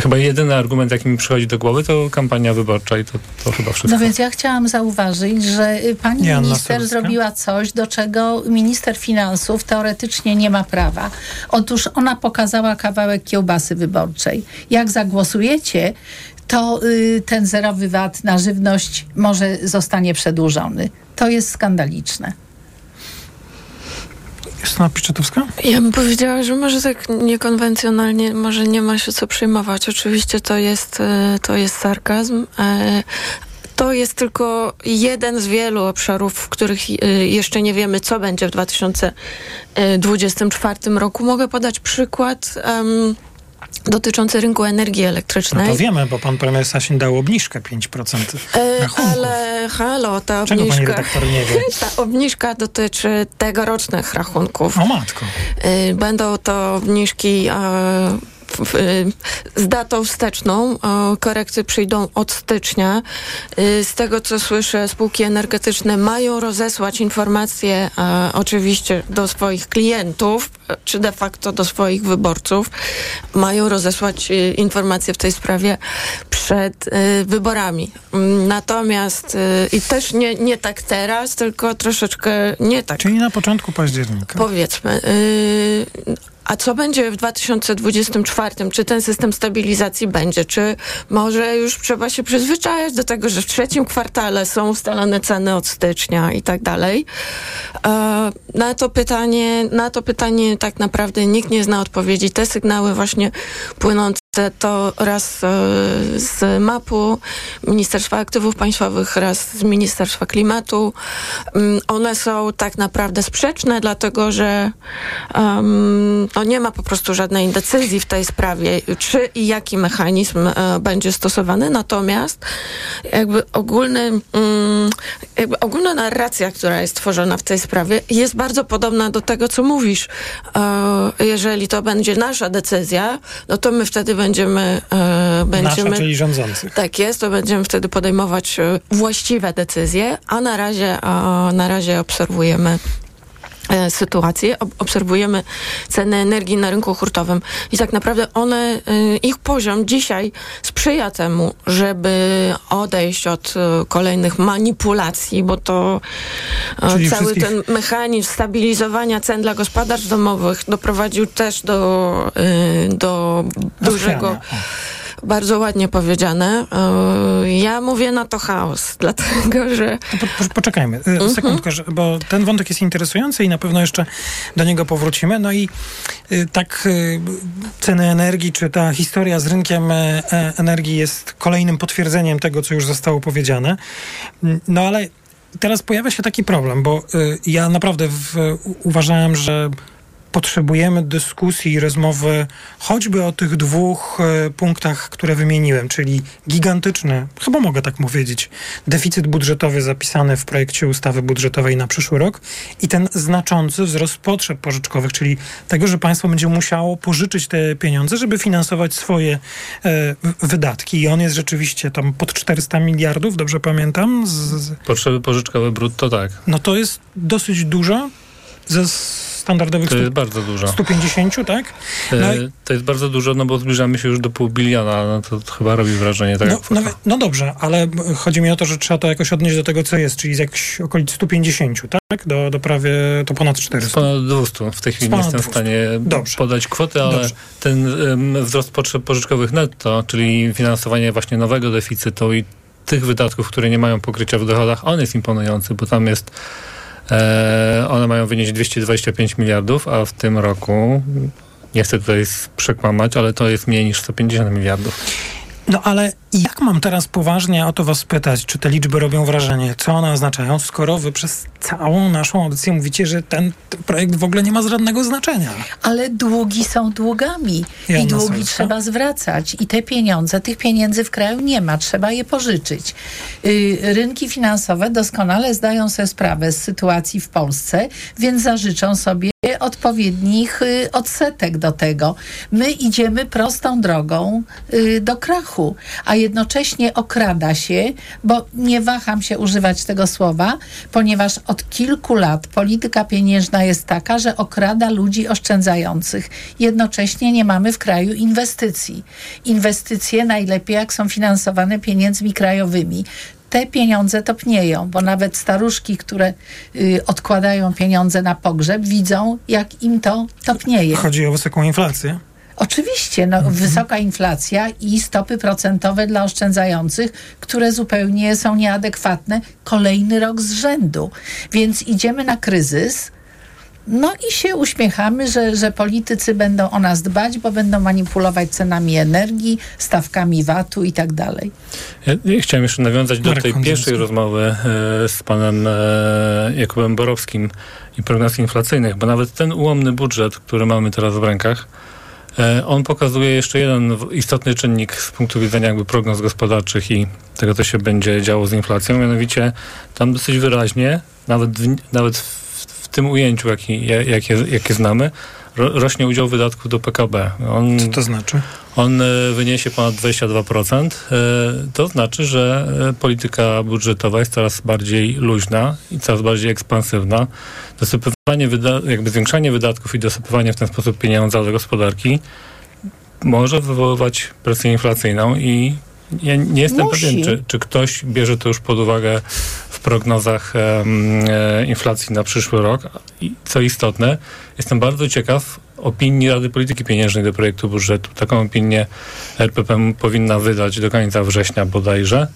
[SPEAKER 8] chyba jedyny argument, jaki mi przychodzi do głowy, to kampania wyborcza i to, to chyba wszystko.
[SPEAKER 7] No więc ja chciałam zauważyć, że pani nie, minister zrobiła coś, do czego minister finansów teoretycznie nie ma prawa. Otóż ona pokazała kawałek kiełbasy wyborczej. Jak zagłosujecie, to y, ten zerowy VAT na żywność może zostanie przedłużony. To jest skandaliczne.
[SPEAKER 2] Justyna Piczetowska?
[SPEAKER 6] Ja bym powiedziała, że może tak niekonwencjonalnie, może nie ma się co przejmować. Oczywiście to jest, e, to jest sarkazm, e, to jest tylko jeden z wielu obszarów, w których e, jeszcze nie wiemy, co będzie w 2024 roku. Mogę podać przykład. Dotyczący rynku energii elektrycznej.
[SPEAKER 2] No to wiemy, bo pan premier Sasin dał obniżkę 5% e,
[SPEAKER 6] Ale halo, ta
[SPEAKER 2] Czego
[SPEAKER 6] obniżka...
[SPEAKER 2] pani redaktor nie wie?
[SPEAKER 6] Ta obniżka dotyczy tegorocznych rachunków.
[SPEAKER 2] O matko.
[SPEAKER 6] E, będą to obniżki e,
[SPEAKER 9] z datą wsteczną. Korekty przyjdą od stycznia. Z tego, co słyszę, spółki energetyczne mają rozesłać informacje oczywiście do swoich klientów, czy de facto do swoich wyborców. Mają rozesłać informacje w tej sprawie przed wyborami. Natomiast i też nie, nie tak teraz, tylko troszeczkę nie tak.
[SPEAKER 2] Czyli na początku października.
[SPEAKER 9] Powiedzmy. A co będzie w 2024? Czy ten system stabilizacji będzie? Czy może już trzeba się przyzwyczajać do tego, że w trzecim kwartale są ustalone ceny od stycznia i tak dalej? E, na to pytanie, na to pytanie tak naprawdę nikt nie zna odpowiedzi. Te sygnały właśnie płynące to raz e, z mapu Ministerstwa Aktywów Państwowych, raz z Ministerstwa Klimatu. Mm, one są tak naprawdę sprzeczne, dlatego że um, no nie ma po prostu żadnej decyzji w tej sprawie, czy i jaki mechanizm e, będzie stosowany. Natomiast jakby ogólny, mm, jakby ogólna narracja, która jest tworzona w tej sprawie, jest bardzo podobna do tego, co mówisz. E, jeżeli to będzie nasza decyzja, no to my wtedy będziemy...
[SPEAKER 2] E, będziemy nasza, czyli rządzących.
[SPEAKER 9] Tak jest, to będziemy wtedy podejmować e, właściwe decyzje, a na razie, a na razie obserwujemy sytuację, obserwujemy ceny energii na rynku hurtowym i tak naprawdę one, e, ich poziom dzisiaj sprzyja temu, żeby odejść od e, kolejnych manipulacji, bo to Czyli cały wszystkich... ten mechanizm stabilizowania cen dla gospodarstw domowych doprowadził też do, do dużego bardzo ładnie powiedziane. E, ja mówię na to chaos, dlatego że...
[SPEAKER 2] No, po, poczekajmy e, mhm. sekundkę, bo ten wątek jest interesujący i na pewno jeszcze do niego powrócimy. No i e, tak ceny energii, czy ta historia z rynkiem energii jest kolejnym potwierdzeniem tego, co już zostało powiedziane. No ale teraz pojawia się taki problem, bo ja naprawdę w, uważałem, że potrzebujemy dyskusji i rozmowy choćby o tych dwóch e, punktach, które wymieniłem, czyli gigantyczny, chyba mogę tak powiedzieć, deficyt budżetowy zapisany w projekcie ustawy budżetowej na przyszły rok i ten znaczący wzrost potrzeb pożyczkowych, czyli tego, że państwo będzie musiało pożyczyć te pieniądze, żeby finansować swoje e, wydatki. I on jest rzeczywiście tam pod 400 miliardów, dobrze pamiętam? Z...
[SPEAKER 8] Potrzeby pożyczkowe brutto, tak.
[SPEAKER 2] No to jest dosyć dużo ze standardowych
[SPEAKER 8] to jest bardzo dużo.
[SPEAKER 2] 150, tak?
[SPEAKER 8] E, no i... To jest bardzo dużo, no bo zbliżamy się już do pół biliona, no to chyba robi wrażenie. Tak
[SPEAKER 2] no, no, no, dobrze, ale chodzi mi o to, że trzeba to jakoś odnieść do tego, co jest, czyli z jakichś okolic 150, tak? Do, do prawie, to ponad 400. Z
[SPEAKER 8] ponad 200. W tej chwili nie jestem 200. w stanie dobrze. podać kwoty, ale dobrze. ten um, wzrost potrzeb pożyczkowych netto, czyli finansowanie właśnie nowego deficytu i tych wydatków, które nie mają pokrycia w dochodach, on jest imponujący, bo tam jest one mają wynieść 225 miliardów, a w tym roku, nie chcę tutaj przekłamać, ale to jest mniej niż 150 miliardów.
[SPEAKER 2] No ale jak mam teraz poważnie o to was pytać, czy te liczby robią wrażenie? Co one oznaczają, skoro wy przez całą naszą audycję mówicie, że ten, ten projekt w ogóle nie ma żadnego znaczenia?
[SPEAKER 7] Ale długi są długami i długi trzeba zwracać. I te pieniądze, tych pieniędzy w kraju nie ma, trzeba je pożyczyć. Yy, rynki finansowe doskonale zdają sobie sprawę z sytuacji w Polsce, więc zażyczą sobie odpowiednich y, odsetek do tego. My idziemy prostą drogą y, do krachu, a jednocześnie okrada się, bo nie waham się używać tego słowa, ponieważ od kilku lat polityka pieniężna jest taka, że okrada ludzi oszczędzających. Jednocześnie nie mamy w kraju inwestycji. Inwestycje najlepiej jak są finansowane pieniędzmi krajowymi te pieniądze topnieją, bo nawet staruszki, które y, odkładają pieniądze na pogrzeb, widzą, jak im to topnieje.
[SPEAKER 2] Chodzi o wysoką inflację.
[SPEAKER 7] Oczywiście, no, mhm. wysoka inflacja i stopy procentowe dla oszczędzających, które zupełnie są nieadekwatne kolejny rok z rzędu. Więc idziemy na kryzys, no i się uśmiechamy, że, że politycy będą o nas dbać, bo będą manipulować cenami energii, stawkami VAT-u i tak dalej.
[SPEAKER 8] Ja, ja chciałem jeszcze nawiązać do tej pierwszej rozmowy e, z panem e, Jakubem Borowskim i prognoz inflacyjnych, bo nawet ten ułomny budżet, który mamy teraz w rękach, on pokazuje jeszcze jeden istotny czynnik z punktu widzenia jakby prognoz gospodarczych i tego, co się będzie działo z inflacją. Mianowicie tam dosyć wyraźnie, nawet, w, nawet w tym ujęciu, jaki, jakie, jakie znamy, rośnie udział wydatków do PKB.
[SPEAKER 2] On, Co to znaczy?
[SPEAKER 8] On wyniesie ponad 22%. To znaczy, że polityka budżetowa jest coraz bardziej luźna i coraz bardziej ekspansywna. Dosypywanie, jakby zwiększanie wydatków i dosypywanie w ten sposób pieniądza do gospodarki może wywoływać presję inflacyjną i ja nie jestem Musi. pewien, czy, czy ktoś bierze to już pod uwagę w prognozach e, inflacji na przyszły rok. I co istotne, jestem bardzo ciekaw opinii Rady Polityki Pieniężnej do projektu budżetu. Taką opinię RPP powinna wydać do końca września bodajże.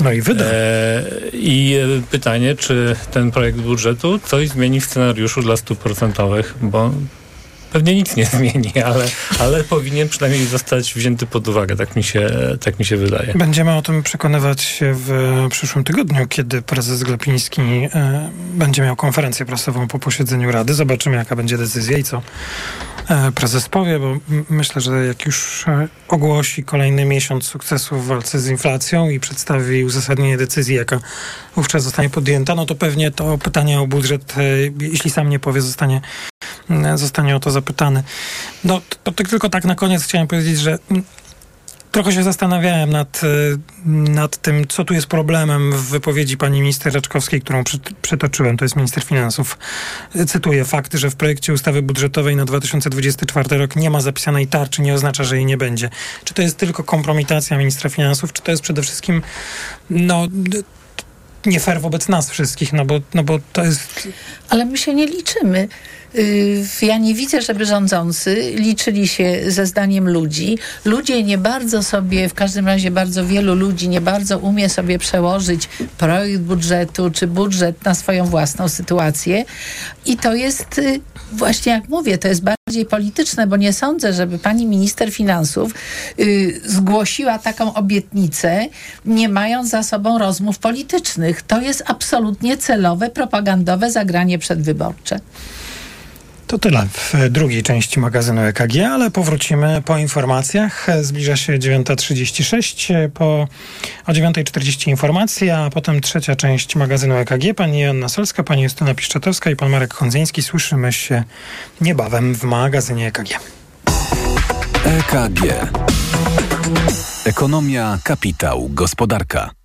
[SPEAKER 2] No i wyda.
[SPEAKER 8] E, I pytanie, czy ten projekt budżetu coś zmieni w scenariuszu dla stóp procentowych, bo pewnie nic nie zmieni, ale, ale powinien przynajmniej zostać wzięty pod uwagę, tak mi, się, tak mi się wydaje.
[SPEAKER 2] Będziemy o tym przekonywać się w przyszłym tygodniu, kiedy prezes Glapiński e, będzie miał konferencję prasową po posiedzeniu Rady. Zobaczymy, jaka będzie decyzja i co e, prezes powie, bo myślę, że jak już e, ogłosi kolejny miesiąc sukcesu w walce z inflacją i przedstawi uzasadnienie decyzji, jaka wówczas zostanie podjęta, no to pewnie to pytanie o budżet, e, jeśli sam nie powie, zostanie zostanie o to zapytany. No, to, to tylko tak na koniec chciałem powiedzieć, że Trochę się zastanawiałem nad, e, nad tym, co tu jest problemem w wypowiedzi pani minister Raczkowskiej, którą przy, przytoczyłem, to jest minister finansów. Cytuję, fakt, że w projekcie ustawy budżetowej na 2024 rok nie ma zapisanej tarczy, nie oznacza, że jej nie będzie. Czy to jest tylko kompromitacja ministra finansów, czy to jest przede wszystkim no, nie fair wobec nas wszystkich, no bo, no bo to jest...
[SPEAKER 7] Ale my się nie liczymy. Y, ja nie widzę, żeby rządzący liczyli się ze zdaniem ludzi. Ludzie nie bardzo sobie, w każdym razie bardzo wielu ludzi nie bardzo umie sobie przełożyć projekt budżetu czy budżet na swoją własną sytuację. I to jest y, właśnie jak mówię, to jest bardziej polityczne, bo nie sądzę, żeby pani minister finansów yy, zgłosiła taką obietnicę, nie mając za sobą rozmów politycznych. To jest absolutnie celowe, propagandowe zagranie przedwyborcze.
[SPEAKER 2] To tyle w drugiej części magazynu EKG, ale powrócimy po informacjach. Zbliża się 9.36, po, o 9.40 informacja, a potem trzecia część magazynu EKG. Pani Joanna Solska, pani Justyna Piszczatowska i pan Marek Hondzyński. Słyszymy się niebawem w magazynie EKG.
[SPEAKER 1] EKG. Ekonomia, kapitał, gospodarka.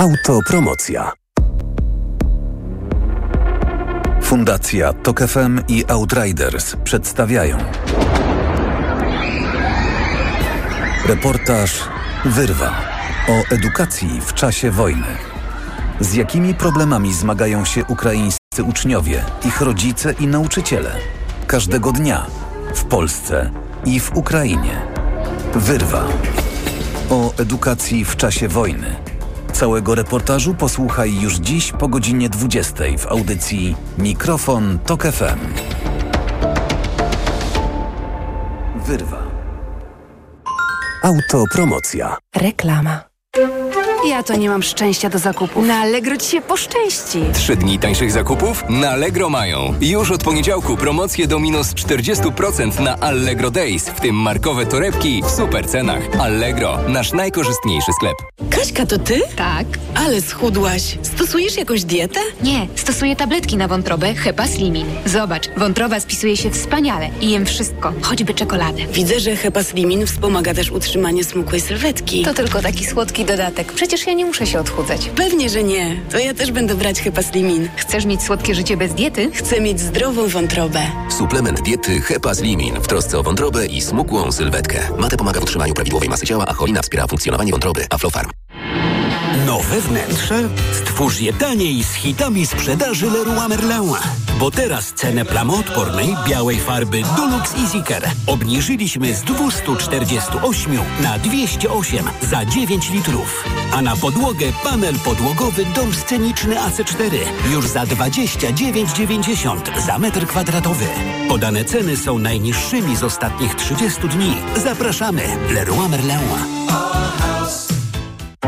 [SPEAKER 1] Autopromocja. Fundacja Tok FM i Outriders przedstawiają Reportaż Wyrwa o edukacji w czasie wojny. Z jakimi problemami zmagają się ukraińscy uczniowie, ich rodzice i nauczyciele? Każdego dnia w Polsce i w Ukrainie. Wyrwa o edukacji w czasie wojny Całego reportażu posłuchaj już dziś po godzinie 20 w audycji Mikrofon Tok FM. Wyrwa. Autopromocja.
[SPEAKER 10] Reklama. Ja to nie mam szczęścia do zakupów.
[SPEAKER 11] Na Allegro ci się poszczęści.
[SPEAKER 12] Trzy dni tańszych zakupów? Na Allegro mają. Już od poniedziałku promocje do minus 40% na Allegro Days, w tym markowe torebki w super cenach. Allegro, nasz najkorzystniejszy sklep.
[SPEAKER 11] Kaśka, to ty?
[SPEAKER 10] Tak.
[SPEAKER 11] Ale schudłaś. Stosujesz jakąś dietę?
[SPEAKER 10] Nie, stosuję tabletki na wątrobę Hepa Slimin. Zobacz, wątroba spisuje się wspaniale i jem wszystko, choćby czekoladę.
[SPEAKER 11] Widzę, że Hepa Slimin wspomaga też utrzymanie smukłej sylwetki.
[SPEAKER 10] To tylko taki słodki dodatek. Przecież ja nie muszę się odchudzać.
[SPEAKER 11] Pewnie, że nie. To ja też będę brać Hepa Slimin.
[SPEAKER 10] Chcesz mieć słodkie życie bez diety?
[SPEAKER 11] Chcę mieć zdrową wątrobę.
[SPEAKER 12] Suplement diety Hepa Slimin w trosce o wątrobę i smukłą sylwetkę. Mate pomaga w utrzymaniu prawidłowej masy ciała, a cholina wspiera funkcjonowanie wątroby. Aflofarm.
[SPEAKER 13] Nowe wnętrze? Stwórz je taniej z hitami sprzedaży Leroy Merlin. Bo teraz cenę plamoodpornej białej farby Dulux EasyCare obniżyliśmy z 248 na 208 za 9 litrów. A na podłogę panel podłogowy dom sceniczny AC4 już za 29,90 za metr kwadratowy. Podane ceny są najniższymi z ostatnich 30 dni. Zapraszamy Leroy Merlin.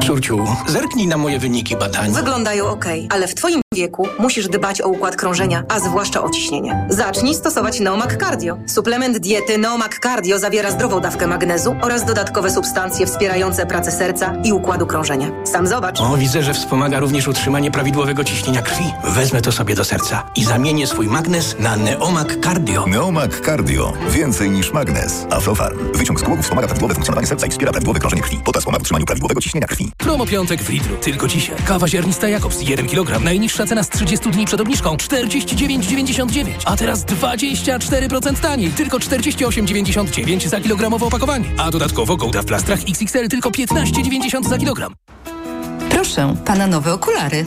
[SPEAKER 14] Ciurciu, zerknij na moje wyniki badań.
[SPEAKER 15] Wyglądają ok, ale w Twoim
[SPEAKER 14] wieku musisz dbać o układ krążenia, a zwłaszcza o ciśnienie. Zacznij stosować Neomak Cardio. Suplement diety Neomak Cardio zawiera zdrową dawkę magnezu oraz dodatkowe substancje wspierające pracę serca i układu krążenia. Sam zobacz.
[SPEAKER 15] O, widzę, że wspomaga również utrzymanie prawidłowego ciśnienia krwi. Wezmę to sobie do serca i zamienię swój magnes na Neomak Cardio.
[SPEAKER 4] Neomak Cardio. Więcej niż magnes. Aflofarm. Wyciąg z głowy wspomaga prawidłowe funkcjonowanie serca i wspiera prawidłowe krążenie krwi. Potas pomaga w utrzymaniu prawidłowego ciśnienia krwi.
[SPEAKER 16] Promo piątek w Lidlu. Tylko dzisiaj. Kawa ziarnista Jakobs 1 kg. Najniższa cena z 30 dni przed obniżką 49,99. A teraz 24% taniej. Tylko 48,99 za kilogramowe opakowanie. A dodatkowo Gouda w plastrach XXL tylko 15,90 za kilogram.
[SPEAKER 17] Proszę, pana nowe okulary.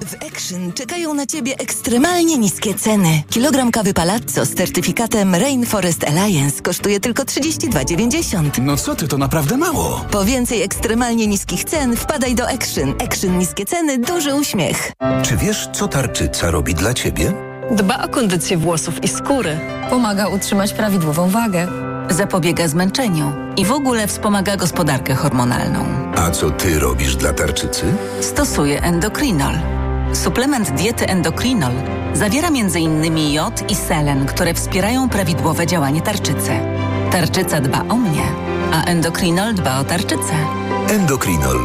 [SPEAKER 18] W Action czekają na Ciebie ekstremalnie niskie ceny. Kilogram kawy Palazzo z certyfikatem Rainforest Alliance kosztuje tylko 32,90.
[SPEAKER 19] No co ty, to naprawdę mało.
[SPEAKER 18] Po więcej ekstremalnie niskich cen wpadaj do Action. Action niskie ceny, duży uśmiech.
[SPEAKER 1] Czy wiesz, co tarczyca robi dla Ciebie?
[SPEAKER 9] Dba o kondycję włosów i skóry.
[SPEAKER 20] Pomaga utrzymać prawidłową wagę.
[SPEAKER 21] Zapobiega zmęczeniu i w ogóle wspomaga gospodarkę hormonalną.
[SPEAKER 1] A co Ty robisz dla tarczycy?
[SPEAKER 21] Stosuję endokrinol. Suplement diety endokrinol zawiera m.in. jod i selen, które wspierają prawidłowe działanie tarczycy. Tarczyca dba o mnie, a endokrinol dba o tarczycę.
[SPEAKER 1] Endokrinol.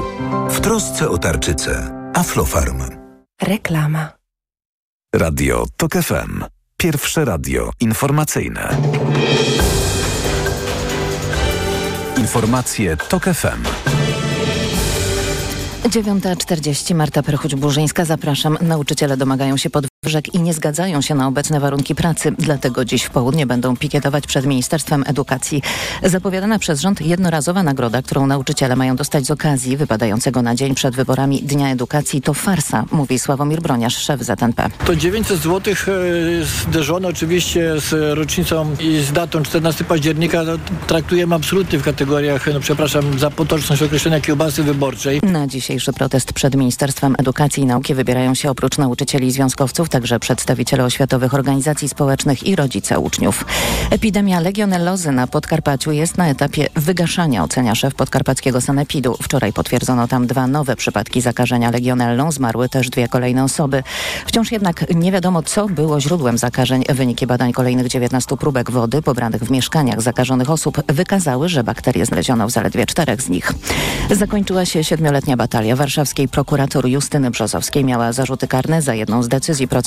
[SPEAKER 1] W trosce o tarczycę. Aflofarm.
[SPEAKER 20] Reklama.
[SPEAKER 1] Radio TOK FM. Pierwsze radio informacyjne. Informacje TOK FM.
[SPEAKER 5] 9.40 Marta Perchuć-Burzyńska. Zapraszam. Nauczyciele domagają się i nie zgadzają się na obecne warunki pracy. Dlatego dziś w południe będą pikietować przed Ministerstwem Edukacji. Zapowiadana przez rząd jednorazowa nagroda, którą nauczyciele mają dostać z okazji wypadającego na dzień przed wyborami Dnia Edukacji to farsa, mówi Sławomir Broniarz, szef ZNP.
[SPEAKER 22] To 900 zł zderzone oczywiście z rocznicą i z datą 14 października no, traktujemy absolutnie w kategoriach, no przepraszam, za potoczność określenia kiełbasy wyborczej.
[SPEAKER 5] Na dzisiejszy protest przed Ministerstwem Edukacji i Nauki wybierają się oprócz nauczycieli i związkowców także przedstawiciele oświatowych organizacji społecznych i rodzice uczniów. Epidemia legionellozy na Podkarpaciu jest na etapie wygaszania, ocenia szef podkarpackiego sanepidu. Wczoraj potwierdzono tam dwa nowe przypadki zakażenia legionellą, zmarły też dwie kolejne osoby. Wciąż jednak nie wiadomo, co było źródłem zakażeń. Wyniki badań kolejnych 19 próbek wody pobranych w mieszkaniach zakażonych osób wykazały, że bakterie znaleziono w zaledwie czterech z nich. Zakończyła się siedmioletnia batalia warszawskiej prokurator Justyny Brzozowskiej miała zarzuty karne za jedną z decyzji procesowych,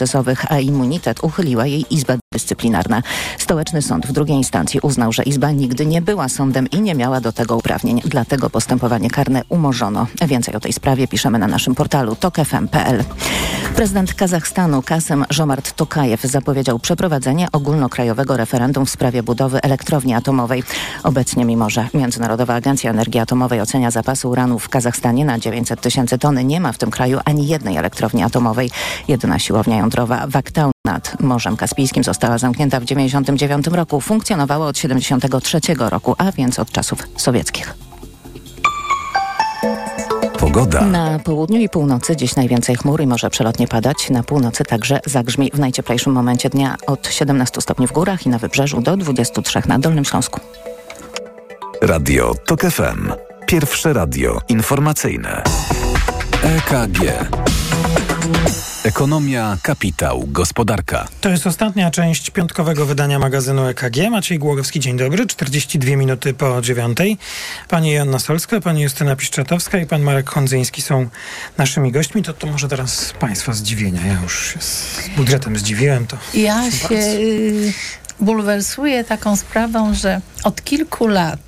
[SPEAKER 5] a immunitet uchyliła jej Izba Dyscyplinarna. Stołeczny Sąd w drugiej instancji uznał, że Izba nigdy nie była sądem i nie miała do tego uprawnień. Dlatego postępowanie karne umorzono. Więcej o tej sprawie piszemy na naszym portalu tokefm.pl. Prezydent Kazachstanu Kasem Żomart Tokajew zapowiedział przeprowadzenie ogólnokrajowego referendum w sprawie budowy elektrowni atomowej. Obecnie, mimo że Międzynarodowa Agencja Energii Atomowej ocenia zapasy uranu w Kazachstanie na 900 tysięcy ton, nie ma w tym kraju ani jednej elektrowni atomowej. Jedyna siłownia jądrowa Waktał nad Morzem Kaspijskim została zamknięta w 1999 roku. Funkcjonowała od 1973 roku, a więc od czasów sowieckich.
[SPEAKER 1] Pogoda.
[SPEAKER 5] Na południu i północy dziś najwięcej chmur i może przelotnie padać. Na północy także zagrzmi w najcieplejszym momencie dnia od 17 stopni w górach i na wybrzeżu do 23 na Dolnym Śląsku.
[SPEAKER 1] Radio TOK FM. Pierwsze radio informacyjne. EKG. Ekonomia, kapitał, gospodarka.
[SPEAKER 2] To jest ostatnia część piątkowego wydania magazynu EKG. Maciej Głogowski, dzień dobry. 42 minuty po dziewiątej. Pani Joanna Solska, pani Justyna Piszczatowska i pan Marek Hondzyński są naszymi gośćmi. To, to może teraz państwa zdziwienia. Ja już się z budżetem zdziwiłem. To
[SPEAKER 7] ja się y, bulwersuję taką sprawą, że od kilku lat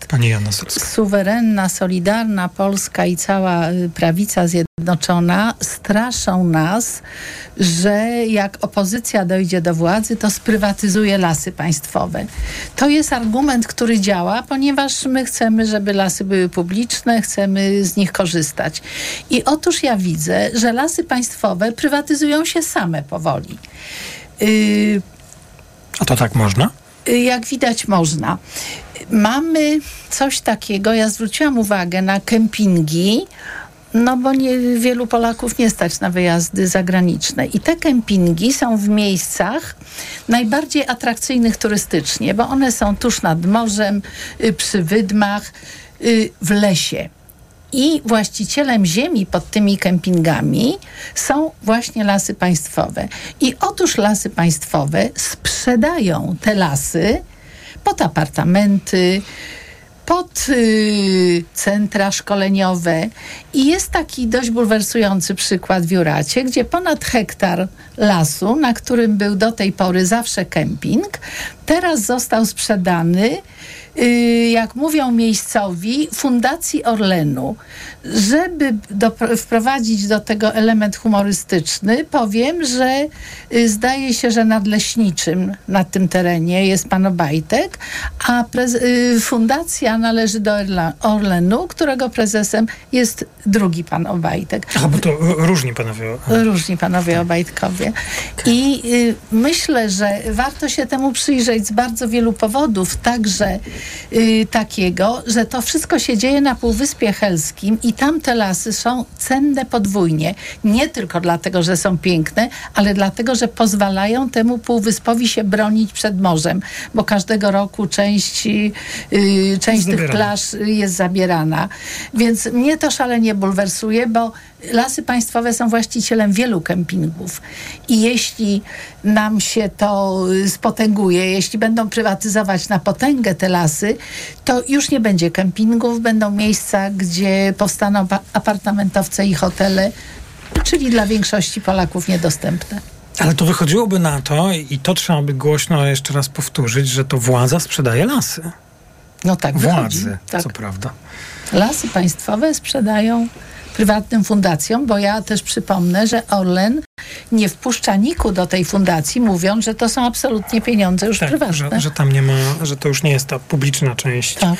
[SPEAKER 7] suwerenna, solidarna Polska i cała y, prawica zjednoczona straszą nas, że jak opozycja dojdzie do władzy, to sprywatyzuje lasy państwowe. To jest argument, który działa, ponieważ my chcemy, żeby lasy były publiczne, chcemy z nich korzystać. I otóż ja widzę, że lasy państwowe prywatyzują się same powoli. Yy,
[SPEAKER 2] A to tak można?
[SPEAKER 7] Jak widać, można. Mamy coś takiego, ja zwróciłam uwagę na kempingi, no bo nie, wielu Polaków nie stać na wyjazdy zagraniczne. I te kempingi są w miejscach najbardziej atrakcyjnych turystycznie, bo one są tuż nad morzem, y, przy wydmach, y, w lesie. I właścicielem ziemi pod tymi kempingami są właśnie lasy państwowe. I otóż lasy państwowe sprzedają te lasy pod apartamenty, pod y, centra szkoleniowe. I jest taki dość bulwersujący przykład w Juracie, gdzie ponad hektar lasu, na którym był do tej pory zawsze kemping, teraz został sprzedany jak mówią miejscowi, Fundacji Orlenu. Żeby do, wprowadzić do tego element humorystyczny, powiem, że y, zdaje się, że nadleśniczym na tym terenie jest pan Obajtek, a prez, y, fundacja należy do Orla, Orlenu, którego prezesem jest drugi pan Obajtek.
[SPEAKER 2] A, bo to różni panowie.
[SPEAKER 7] Różni panowie Obajtkowie. I y, myślę, że warto się temu przyjrzeć z bardzo wielu powodów, także takiego, że to wszystko się dzieje na Półwyspie Helskim i tam te lasy są cenne podwójnie. Nie tylko dlatego, że są piękne, ale dlatego, że pozwalają temu półwyspowi się bronić przed morzem, bo każdego roku część, y, część tych plaż jest zabierana. Więc mnie to szalenie bulwersuje, bo Lasy Państwowe są właścicielem wielu kempingów i jeśli nam się to spotęguje, jeśli będą prywatyzować na potęgę te lasy, to już nie będzie kempingów, będą miejsca, gdzie powstaną apartamentowce i hotele, czyli dla większości Polaków niedostępne.
[SPEAKER 2] Ale to wychodziłoby na to, i to trzeba by głośno jeszcze raz powtórzyć, że to władza sprzedaje lasy.
[SPEAKER 7] No tak,
[SPEAKER 2] Władzy,
[SPEAKER 7] tak.
[SPEAKER 2] co prawda.
[SPEAKER 7] Lasy państwowe sprzedają prywatnym fundacjom, bo ja też przypomnę, że Orlen nie wpuszcza niku do tej fundacji, mówiąc, że to są absolutnie pieniądze już
[SPEAKER 2] tak,
[SPEAKER 7] prywatne.
[SPEAKER 2] Że, że tam nie ma, że to już nie jest ta publiczna część,
[SPEAKER 7] tak.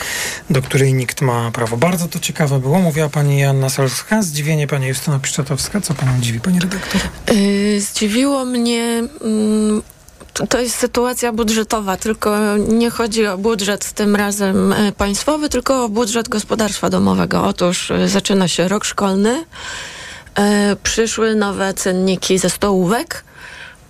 [SPEAKER 2] do której nikt ma prawo. Bardzo to ciekawe było. Mówiła pani Joanna Solska, zdziwienie pani Justyna Piszczatowska. Co panią dziwi, pani redaktor?
[SPEAKER 9] Yy, zdziwiło mnie... Yy to jest sytuacja budżetowa, tylko nie chodzi o budżet tym razem państwowy, tylko o budżet gospodarstwa domowego. Otóż zaczyna się rok szkolny, przyszły nowe cenniki ze stołówek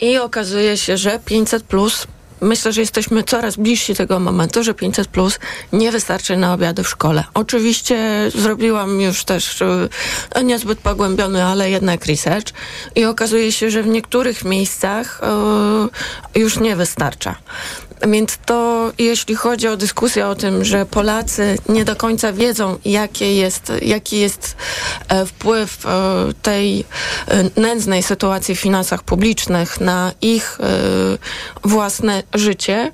[SPEAKER 9] i okazuje się, że 500 plus myślę, że jesteśmy coraz bliżsi tego momentu, że 500 plus nie wystarczy na obiady w szkole. Oczywiście zrobiłam już też e, niezbyt pogłębiony, ale jednak research i okazuje się, że w niektórych miejscach e, już nie wystarcza. Więc to, jeśli chodzi o dyskusję o tym, że Polacy nie do końca wiedzą, jakie jest, jaki jest e, wpływ e, tej e, nędznej sytuacji w finansach publicznych na ich własne życie,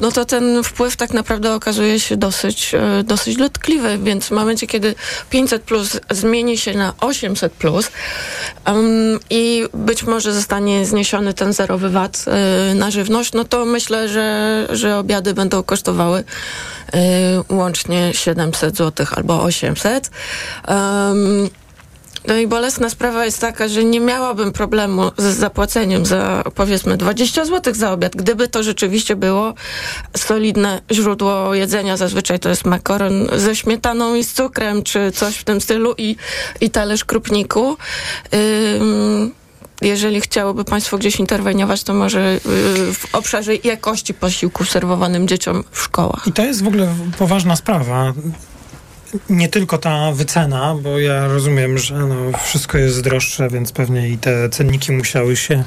[SPEAKER 9] no to ten wpływ tak naprawdę okazuje się dosyć, dosyć dotkliwy. Więc w momencie, kiedy 500 plus zmieni się na 800 plus i być może zostanie zniesiony ten zerowy VAT na żywność, no to myślę, że że obiady będą kosztowały y, łącznie 700 zł albo 800. Um, no i bolesna sprawa jest taka, że nie miałabym problemu z zapłaceniem za powiedzmy 20 zł za obiad, gdyby to rzeczywiście było solidne źródło jedzenia. Zazwyczaj to jest makaron ze śmietaną i z cukrem, czy coś w tym stylu i, i talerz krupniku. Jeżeli chciałoby Państwo gdzieś interweniować, to może w obszarze jakości posiłków serwowanym dzieciom w szkołach.
[SPEAKER 2] I to jest w ogóle poważna sprawa nie tylko ta wycena, bo ja rozumiem, że no, wszystko jest droższe, więc pewnie i te cenniki musiały się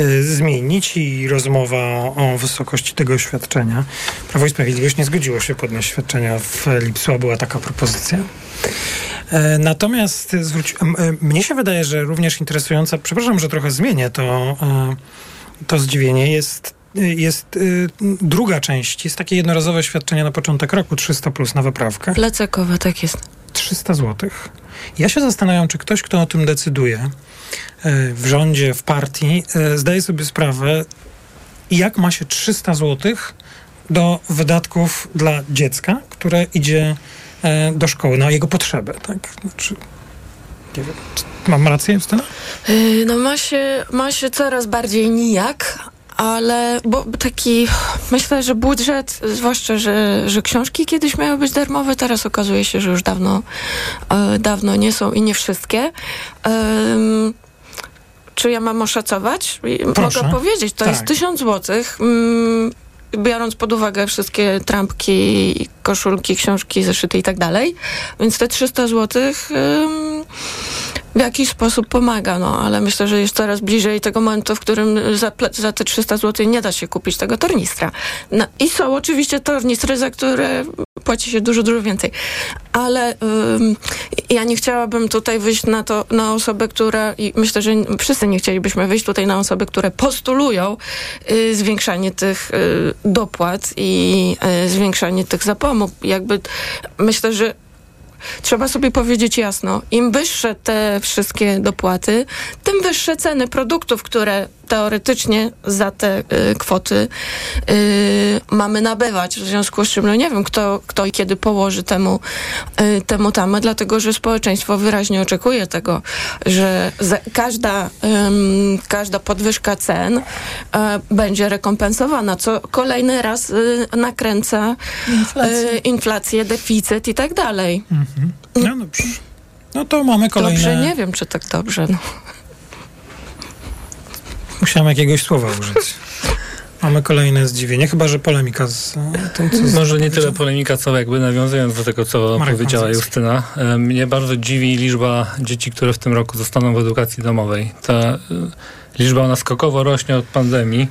[SPEAKER 2] y, zmienić i rozmowa o wysokości tego świadczenia. Prawo i Sprawiedliwość nie zgodziło się podnieść świadczenia w lipcu, a była taka propozycja. E, natomiast zwróć, mnie się wydaje, że również interesująca, przepraszam, że trochę zmienię to, e, to zdziwienie, jest jest y, druga część, jest takie jednorazowe świadczenie na początek roku, 300 plus na wyprawkę.
[SPEAKER 9] Plecakowe, tak jest.
[SPEAKER 2] 300 zł. Ja się zastanawiam, czy ktoś, kto o tym decyduje y, w rządzie, w partii, y, zdaje sobie sprawę, jak ma się 300 zł do wydatków dla dziecka, które idzie do szkoły, na jego potrzeby, tak? Znaczy, nie wiem, mam rację, Justyna?
[SPEAKER 9] No ma się, ma się coraz bardziej nijak, ale bo taki, myślę, że budżet, zwłaszcza, że, że książki kiedyś miały być darmowe, teraz okazuje się, że już dawno, e, dawno nie są i nie wszystkie. Czy ja mam oszacować?
[SPEAKER 2] Proszę.
[SPEAKER 9] Mogę powiedzieć, to
[SPEAKER 2] Tak.
[SPEAKER 9] jest tysiąc złotych. Mm, biorąc pod uwagę wszystkie trampki, koszulki, książki, zeszyty i tak dalej. Więc te 300 złotych ym, w jakiś sposób pomaga, no, ale myślę, że jest coraz bliżej tego momentu, w którym za, za te 300 zł nie da się kupić tego tornistra. No, I są oczywiście tornistry, za które płaci się dużo, dużo więcej. Ale ym, ja nie chciałabym tutaj wyjść na to, na osobę, która, i myślę, że wszyscy nie chcielibyśmy wyjść tutaj na osoby, które postulują y, zwiększanie tych y, dopłat i y, zwiększanie tych zapomóg. Jakby myślę, że trzeba sobie powiedzieć jasno, im wyższe te wszystkie dopłaty, tym wyższe ceny produktów, które teoretycznie za te y, kwoty y, mamy nabywać. W związku z czym, no nie wiem, kto, kto i kiedy położy temu, y, temu tamę, dlatego że społeczeństwo wyraźnie oczekuje tego, że za, każda, każda podwyżka cen e, będzie rekompensowana, co kolejny raz y, nakręca
[SPEAKER 7] Inflację.
[SPEAKER 9] y, inflację, deficyt i tak dalej.
[SPEAKER 2] No dobrze. No to mamy kolejne...
[SPEAKER 9] Dobrze, nie wiem, czy tak dobrze. No.
[SPEAKER 2] Musiałem jakiegoś słowa użyć. Mamy kolejne zdziwienie, chyba że polemika z e, tym, co...
[SPEAKER 8] Może nie tyle polemika, co jakby nawiązując do tego, co
[SPEAKER 2] Marek
[SPEAKER 8] powiedziała. Justyna. e, Mnie bardzo dziwi liczba dzieci, które w tym roku zostaną w edukacji domowej. Ta e, liczba ona skokowo rośnie od pandemii.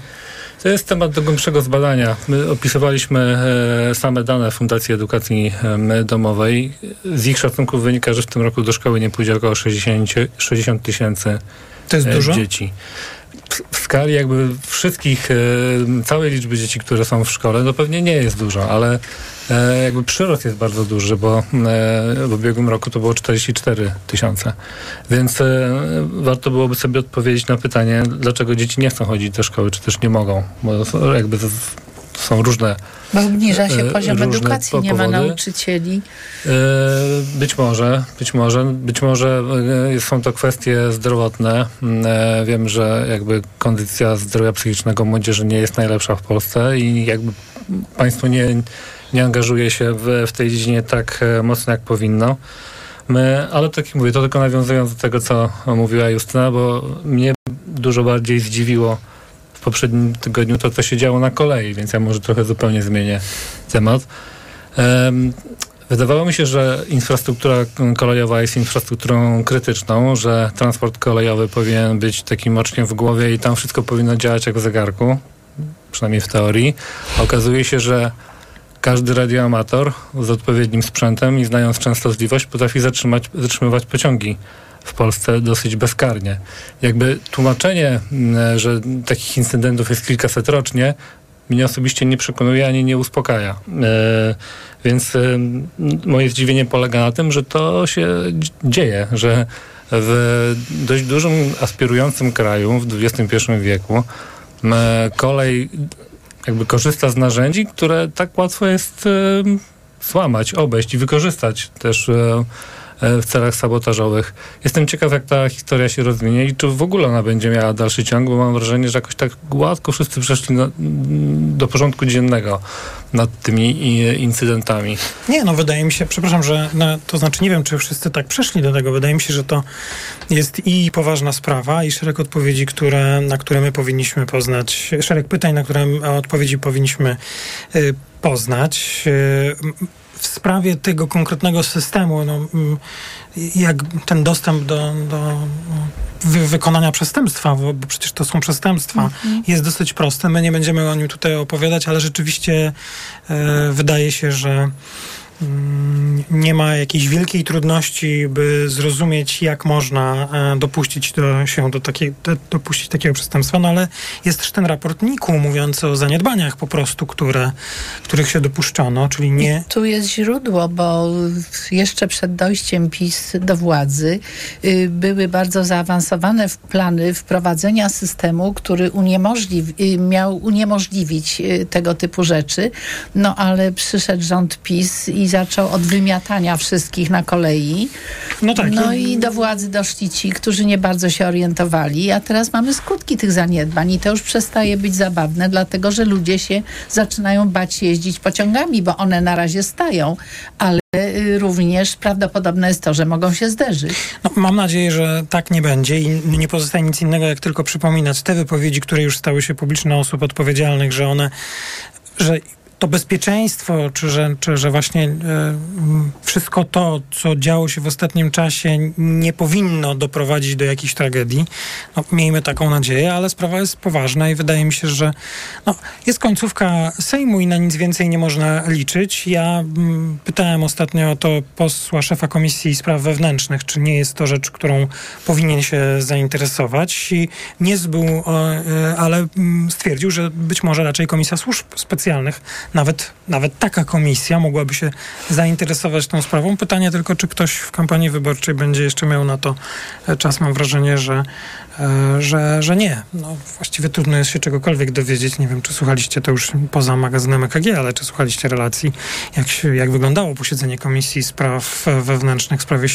[SPEAKER 8] To jest temat do głębszego zbadania. My opisywaliśmy same dane Fundacji Edukacji Domowej. Z ich szacunków wynika, że w tym roku do szkoły nie pójdzie około 60 60 tysięcy
[SPEAKER 2] To jest dużo?
[SPEAKER 8] dzieci. W- W skali jakby wszystkich, e, całej liczby dzieci, które są w szkole, no pewnie nie jest dużo, ale e, jakby przyrost jest bardzo duży, bo e, w ubiegłym roku to było 44 tysiące. Więc warto byłoby sobie odpowiedzieć na pytanie, dlaczego dzieci nie chcą chodzić do szkoły, czy też nie mogą, bo jakby są różne
[SPEAKER 7] Bo obniża się
[SPEAKER 8] e,
[SPEAKER 7] poziom
[SPEAKER 8] różne
[SPEAKER 7] edukacji, nie ma nauczycieli.
[SPEAKER 8] E, Być może, być może, być może e, są to kwestie zdrowotne. E, Wiem, że jakby kondycja zdrowia psychicznego młodzieży nie jest najlepsza w Polsce i jakby państwo nie, nie angażuje się w, w tej dziedzinie tak e, mocno, jak powinno. My, ale tak jak mówię, to tylko nawiązując do tego, co mówiła Justyna, bo mnie dużo bardziej zdziwiło w poprzednim tygodniu to, co się działo na kolei, więc ja może trochę zupełnie zmienię temat. Em, Wydawało mi się, że infrastruktura kolejowa jest infrastrukturą krytyczną, że transport kolejowy powinien być takim oczkiem w głowie i tam wszystko powinno działać jak w zegarku, przynajmniej w teorii. Okazuje się, że każdy radioamator z odpowiednim sprzętem i znając częstotliwość potrafi zatrzymać, zatrzymywać pociągi w Polsce dosyć bezkarnie. Jakby tłumaczenie, m, że takich incydentów jest kilkaset rocznie, mnie osobiście nie przekonuje ani nie uspokaja. E, więc e, moje zdziwienie polega na tym, że to się dz- dzieje, że w dość dużym, aspirującym kraju w XXI wieku kolej jakby korzysta z narzędzi, które tak łatwo jest e, złamać, obejść i wykorzystać też w celach sabotażowych. Jestem ciekaw, jak ta historia się rozwinie i czy w ogóle ona będzie miała dalszy ciąg, bo mam wrażenie, że jakoś tak gładko wszyscy przeszli na, do porządku dziennego nad tymi incydentami.
[SPEAKER 2] Nie, no wydaje mi się, przepraszam, że no, to znaczy nie wiem, czy wszyscy tak przeszli do tego. Wydaje mi się, że to jest i poważna sprawa, i szereg odpowiedzi, które, na które my powinniśmy poznać, szereg pytań, na które odpowiedzi powinniśmy y, poznać. Y, w sprawie tego konkretnego systemu, no, mm, jak ten dostęp do, do wy, wykonania przestępstwa, bo, bo przecież to są przestępstwa,
[SPEAKER 7] Mhm.
[SPEAKER 2] jest dosyć prosty. My nie będziemy o nim tutaj opowiadać, ale rzeczywiście e, wydaje się, że nie ma jakiejś wielkiej trudności, by zrozumieć, jak można e, dopuścić do, się do, takiej, do, dopuścić takiego przestępstwa, no ale jest też ten raport NIK-u mówiący o zaniedbaniach po prostu, które, których się dopuszczono, czyli nie...
[SPEAKER 7] Tu jest źródło, bo jeszcze przed dojściem PiS do władzy y, były bardzo zaawansowane plany wprowadzenia systemu, który uniemożliw, y, miał uniemożliwić y, tego typu rzeczy. No ale przyszedł rząd PiS i Zaczął od wymiatania wszystkich na kolei.
[SPEAKER 2] No tak.
[SPEAKER 7] No i do władzy doszli ci, którzy nie bardzo się orientowali, a teraz mamy skutki tych zaniedbań i to już przestaje być zabawne, dlatego że ludzie się zaczynają bać jeździć pociągami, bo one na razie stają, ale y, również prawdopodobne jest to, że mogą się zderzyć.
[SPEAKER 2] No, mam nadzieję, że tak nie będzie i nie pozostaje nic innego, jak tylko przypominać te wypowiedzi, które już stały się publiczne osób odpowiedzialnych, że one, że to bezpieczeństwo, czy że, czy że właśnie e, wszystko to, co działo się w ostatnim czasie, nie powinno doprowadzić do jakiejś tragedii. No, miejmy taką nadzieję, ale sprawa jest poważna i wydaje mi się, że no, jest końcówka Sejmu i na nic więcej nie można liczyć. Ja pytałem ostatnio o to posła szefa Komisji Spraw Wewnętrznych, czy nie jest to rzecz, którą powinien się zainteresować i nie zbył, e, ale m, stwierdził, że być może raczej Komisja Służb Specjalnych nawet, nawet taka komisja mogłaby się zainteresować tą sprawą. Pytanie tylko, czy ktoś w kampanii wyborczej będzie jeszcze miał na to czas. Mam wrażenie, że E, że, że nie. No, właściwie trudno jest się czegokolwiek dowiedzieć. Nie wiem, czy słuchaliście to już poza magazynem EKG, ale czy słuchaliście relacji, jak, się, jak wyglądało posiedzenie Komisji Spraw Wewnętrznych w sprawie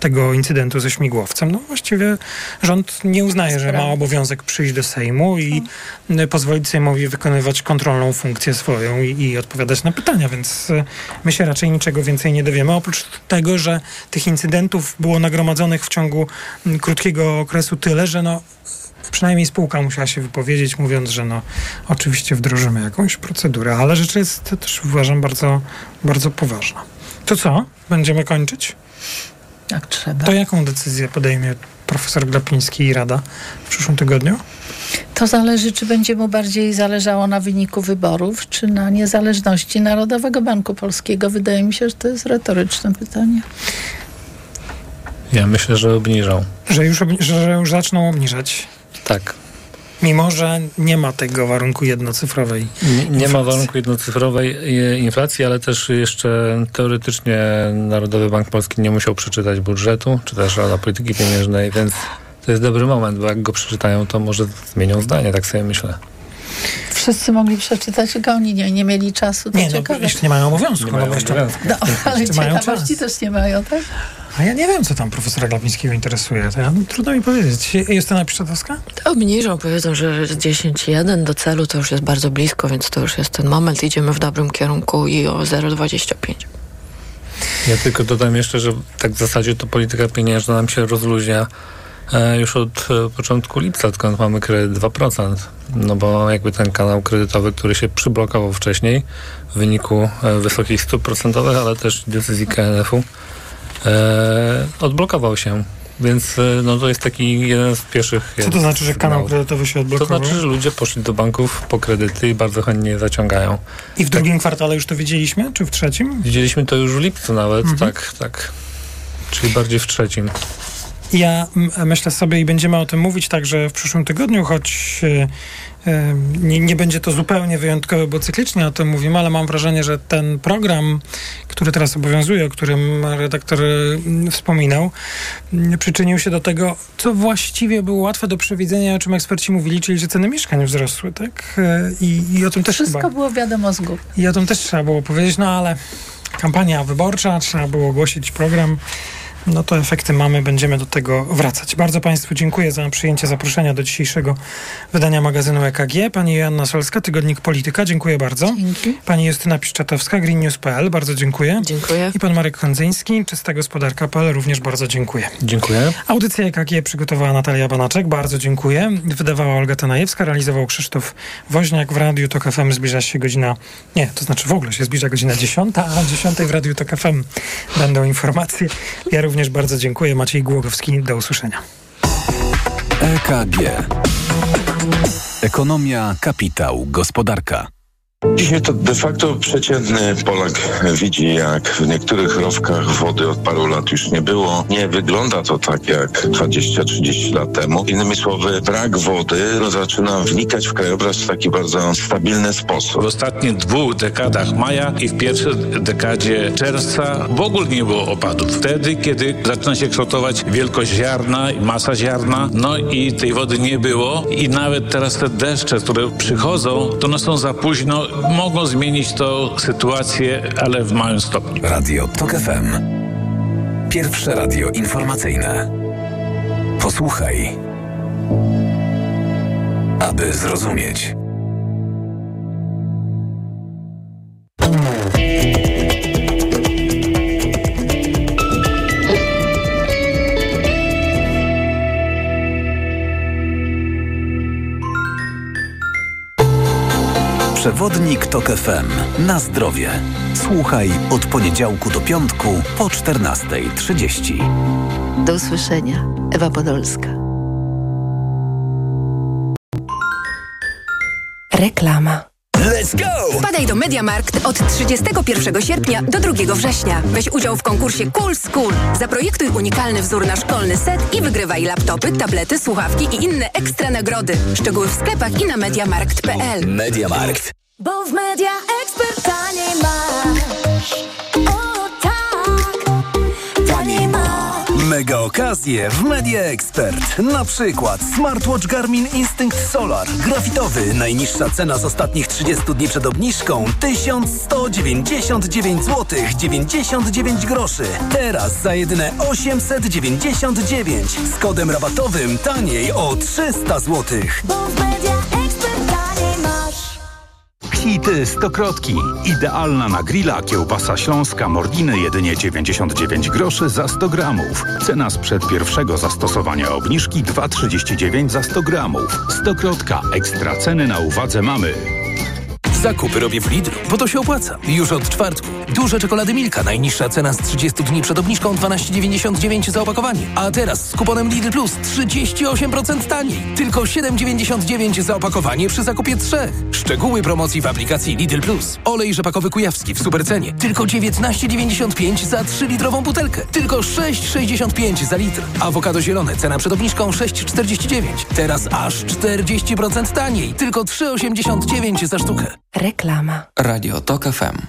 [SPEAKER 2] tego incydentu ze śmigłowcem. No właściwie rząd nie uznaje, że ma obowiązek przyjść do Sejmu i pozwolić Sejmowi wykonywać kontrolną funkcję swoją i, i odpowiadać na pytania, więc e, my się raczej niczego więcej nie dowiemy. Oprócz tego, że tych incydentów było nagromadzonych w ciągu krótkiego okresu tyle, że no przynajmniej spółka musiała się wypowiedzieć, mówiąc, że no oczywiście wdrożymy jakąś procedurę, ale rzecz jest też uważam bardzo, bardzo poważna. To co? Będziemy kończyć?
[SPEAKER 7] Jak trzeba.
[SPEAKER 2] To jaką decyzję podejmie profesor Glapiński i Rada w przyszłym tygodniu?
[SPEAKER 7] To zależy, czy będzie mu bardziej zależało na wyniku wyborów, czy na niezależności Narodowego Banku Polskiego. Wydaje mi się, że to jest retoryczne pytanie.
[SPEAKER 23] Ja myślę, że obniżą.
[SPEAKER 2] Że już, że już zaczną obniżać.
[SPEAKER 23] Tak.
[SPEAKER 2] Mimo, że nie ma tego warunku jednocyfrowej.
[SPEAKER 23] Nie, nie ma warunku jednocyfrowej inflacji, ale też jeszcze teoretycznie Narodowy Bank Polski nie musiał przeczytać budżetu, czy też Rada Polityki Pieniężnej, więc to jest dobry moment, bo jak go przeczytają, to może zmienią zdanie, tak sobie myślę.
[SPEAKER 7] Wszyscy mogli przeczytać, tylko oni nie, nie mieli czasu. To
[SPEAKER 2] nie, no, jeszcze nie mają obowiązku.
[SPEAKER 23] Nie mają
[SPEAKER 2] no,
[SPEAKER 23] jeszcze, obowiązku.
[SPEAKER 7] No, ale ciekawości też nie mają, tak?
[SPEAKER 2] A ja nie wiem, co tam profesora Glapińskiego interesuje. To ja, no, trudno mi powiedzieć. Justyna Piszczatowska?
[SPEAKER 9] To obniżą, powiedzą, że z 10,1 do celu to już jest bardzo blisko, więc to już jest ten moment. Idziemy w dobrym kierunku i o 0,25.
[SPEAKER 23] Ja tylko dodam jeszcze, że tak w zasadzie to polityka pieniężna nam się rozluźnia już od e, początku lipca, odkąd mamy kredyt 2%. No bo jakby ten kanał kredytowy, który się przyblokował wcześniej w wyniku e, wysokich stóp procentowych, ale też decyzji KNF-u, e, odblokował się. Więc e, no, to jest taki jeden z pierwszych.
[SPEAKER 2] Co to znaczy, że kanał kredytowy się odblokował?
[SPEAKER 23] To znaczy, że ludzie poszli do banków po kredyty i bardzo chętnie zaciągają.
[SPEAKER 2] I w drugim tak. kwartale już to widzieliśmy, czy w trzecim?
[SPEAKER 23] Widzieliśmy to już w lipcu nawet, mhm. tak, tak. Czyli bardziej w trzecim.
[SPEAKER 2] Ja myślę sobie i będziemy o tym mówić także w przyszłym tygodniu, choć nie, nie, będzie to zupełnie wyjątkowe, bo cyklicznie o tym mówimy, ale mam wrażenie, że ten program, który teraz obowiązuje, o którym redaktor wspominał, przyczynił się do tego, co właściwie było łatwe do przewidzenia, o czym eksperci mówili, czyli że ceny mieszkań wzrosły, tak? E, I, i o tym też
[SPEAKER 7] Wszystko
[SPEAKER 2] chyba,
[SPEAKER 7] było wiadomo z góry.
[SPEAKER 2] I o tym też trzeba było powiedzieć, no ale kampania wyborcza, trzeba było ogłosić program no to efekty mamy, będziemy do tego wracać. Bardzo Państwu dziękuję za przyjęcie zaproszenia do dzisiejszego wydania magazynu EKG. Pani Joanna Solska, Tygodnik Polityka, dziękuję bardzo.
[SPEAKER 7] Dzięki.
[SPEAKER 2] Pani Justyna Piszczatowska, greennews.pl, bardzo dziękuję.
[SPEAKER 9] Dziękuję.
[SPEAKER 2] I pan Marek Kondzyński, Czysta Gospodarka.pl, również bardzo dziękuję.
[SPEAKER 23] Dziękuję.
[SPEAKER 2] Audycję EKG przygotowała Natalia Banaczek, bardzo dziękuję. Wydawała Olga Tanajewska, realizował Krzysztof Woźniak w Radiu Tok FM. Zbliża się godzina, nie, to znaczy w ogóle się zbliża godzina 10, a 10 w Radiu Tok FM będą informacje. Ja również bardzo dziękuję. Maciej Głogowski, do usłyszenia.
[SPEAKER 1] EKG. Ekonomia, kapitał, gospodarka.
[SPEAKER 24] Dzisiaj to de facto przeciętny Polak widzi, jak w niektórych rowkach wody od paru lat już nie było. Nie wygląda to tak jak 20-30 lat temu. Innymi słowy, brak wody zaczyna wnikać w krajobraz w taki bardzo stabilny sposób.
[SPEAKER 25] W ostatnich dwóch dekadach maja i w pierwszej dekadzie czerwca w ogóle nie było opadów. Wtedy, kiedy zaczyna się kształtować wielkość ziarna i masa ziarna, no i tej wody nie było i nawet teraz te deszcze, które przychodzą, to one są za późno mogą zmienić to sytuację, ale w małym stopniu.
[SPEAKER 1] Radio TOK FM. Pierwsze radio informacyjne. Posłuchaj, aby zrozumieć. Przewodnik TOK FM. Na zdrowie. Słuchaj od poniedziałku do piątku po 14.30.
[SPEAKER 5] Do usłyszenia. Ewa Podolska.
[SPEAKER 26] Reklama.
[SPEAKER 13] Let's go!
[SPEAKER 27] Wpadaj do Mediamarkt od 31 sierpnia do 2 września. Weź udział w konkursie Cool School. Zaprojektuj unikalny wzór na szkolny set i wygrywaj laptopy, tablety, słuchawki i inne ekstra nagrody. Szczegóły w sklepach i na mediamarkt.pl.
[SPEAKER 13] Mediamarkt.
[SPEAKER 28] Bo w Media Expert taniej masz.
[SPEAKER 13] Mega okazje w Media Expert. Na przykład smartwatch Garmin Instinct Solar. Grafitowy. Najniższa cena z ostatnich 30 dni przed obniżką 1199 zł 99 groszy. Teraz za jedyne 899 z kodem rabatowym taniej o 300 zł.
[SPEAKER 28] Bo w Media.
[SPEAKER 29] Hity Stokrotki. Idealna na grilla kiełbasa śląska Mordiny jedynie 99 groszy za 100 gramów. Cena sprzed pierwszego zastosowania obniżki 2,39 za 100 gramów. Stokrotka. Ekstra ceny na uwadze mamy.
[SPEAKER 16] Zakupy robię w Lidlu, bo to się opłaca. Już od czwartku. Duże czekolady Milka. Najniższa cena z 30 dni przed obniżką 12,99 za opakowanie. A teraz z kuponem Lidl Plus 38% taniej. Tylko 7,99 za opakowanie przy zakupie trzech. Szczegóły promocji w aplikacji Lidl Plus. Olej rzepakowy kujawski w supercenie. Tylko 19,95 za 3-litrową butelkę. Tylko 6,65 za litr. Awokado zielone. Cena przed obniżką 6,49. Teraz aż 40% taniej. Tylko 3,89 za sztukę.
[SPEAKER 26] Reklama.
[SPEAKER 30] Radio TOK FM.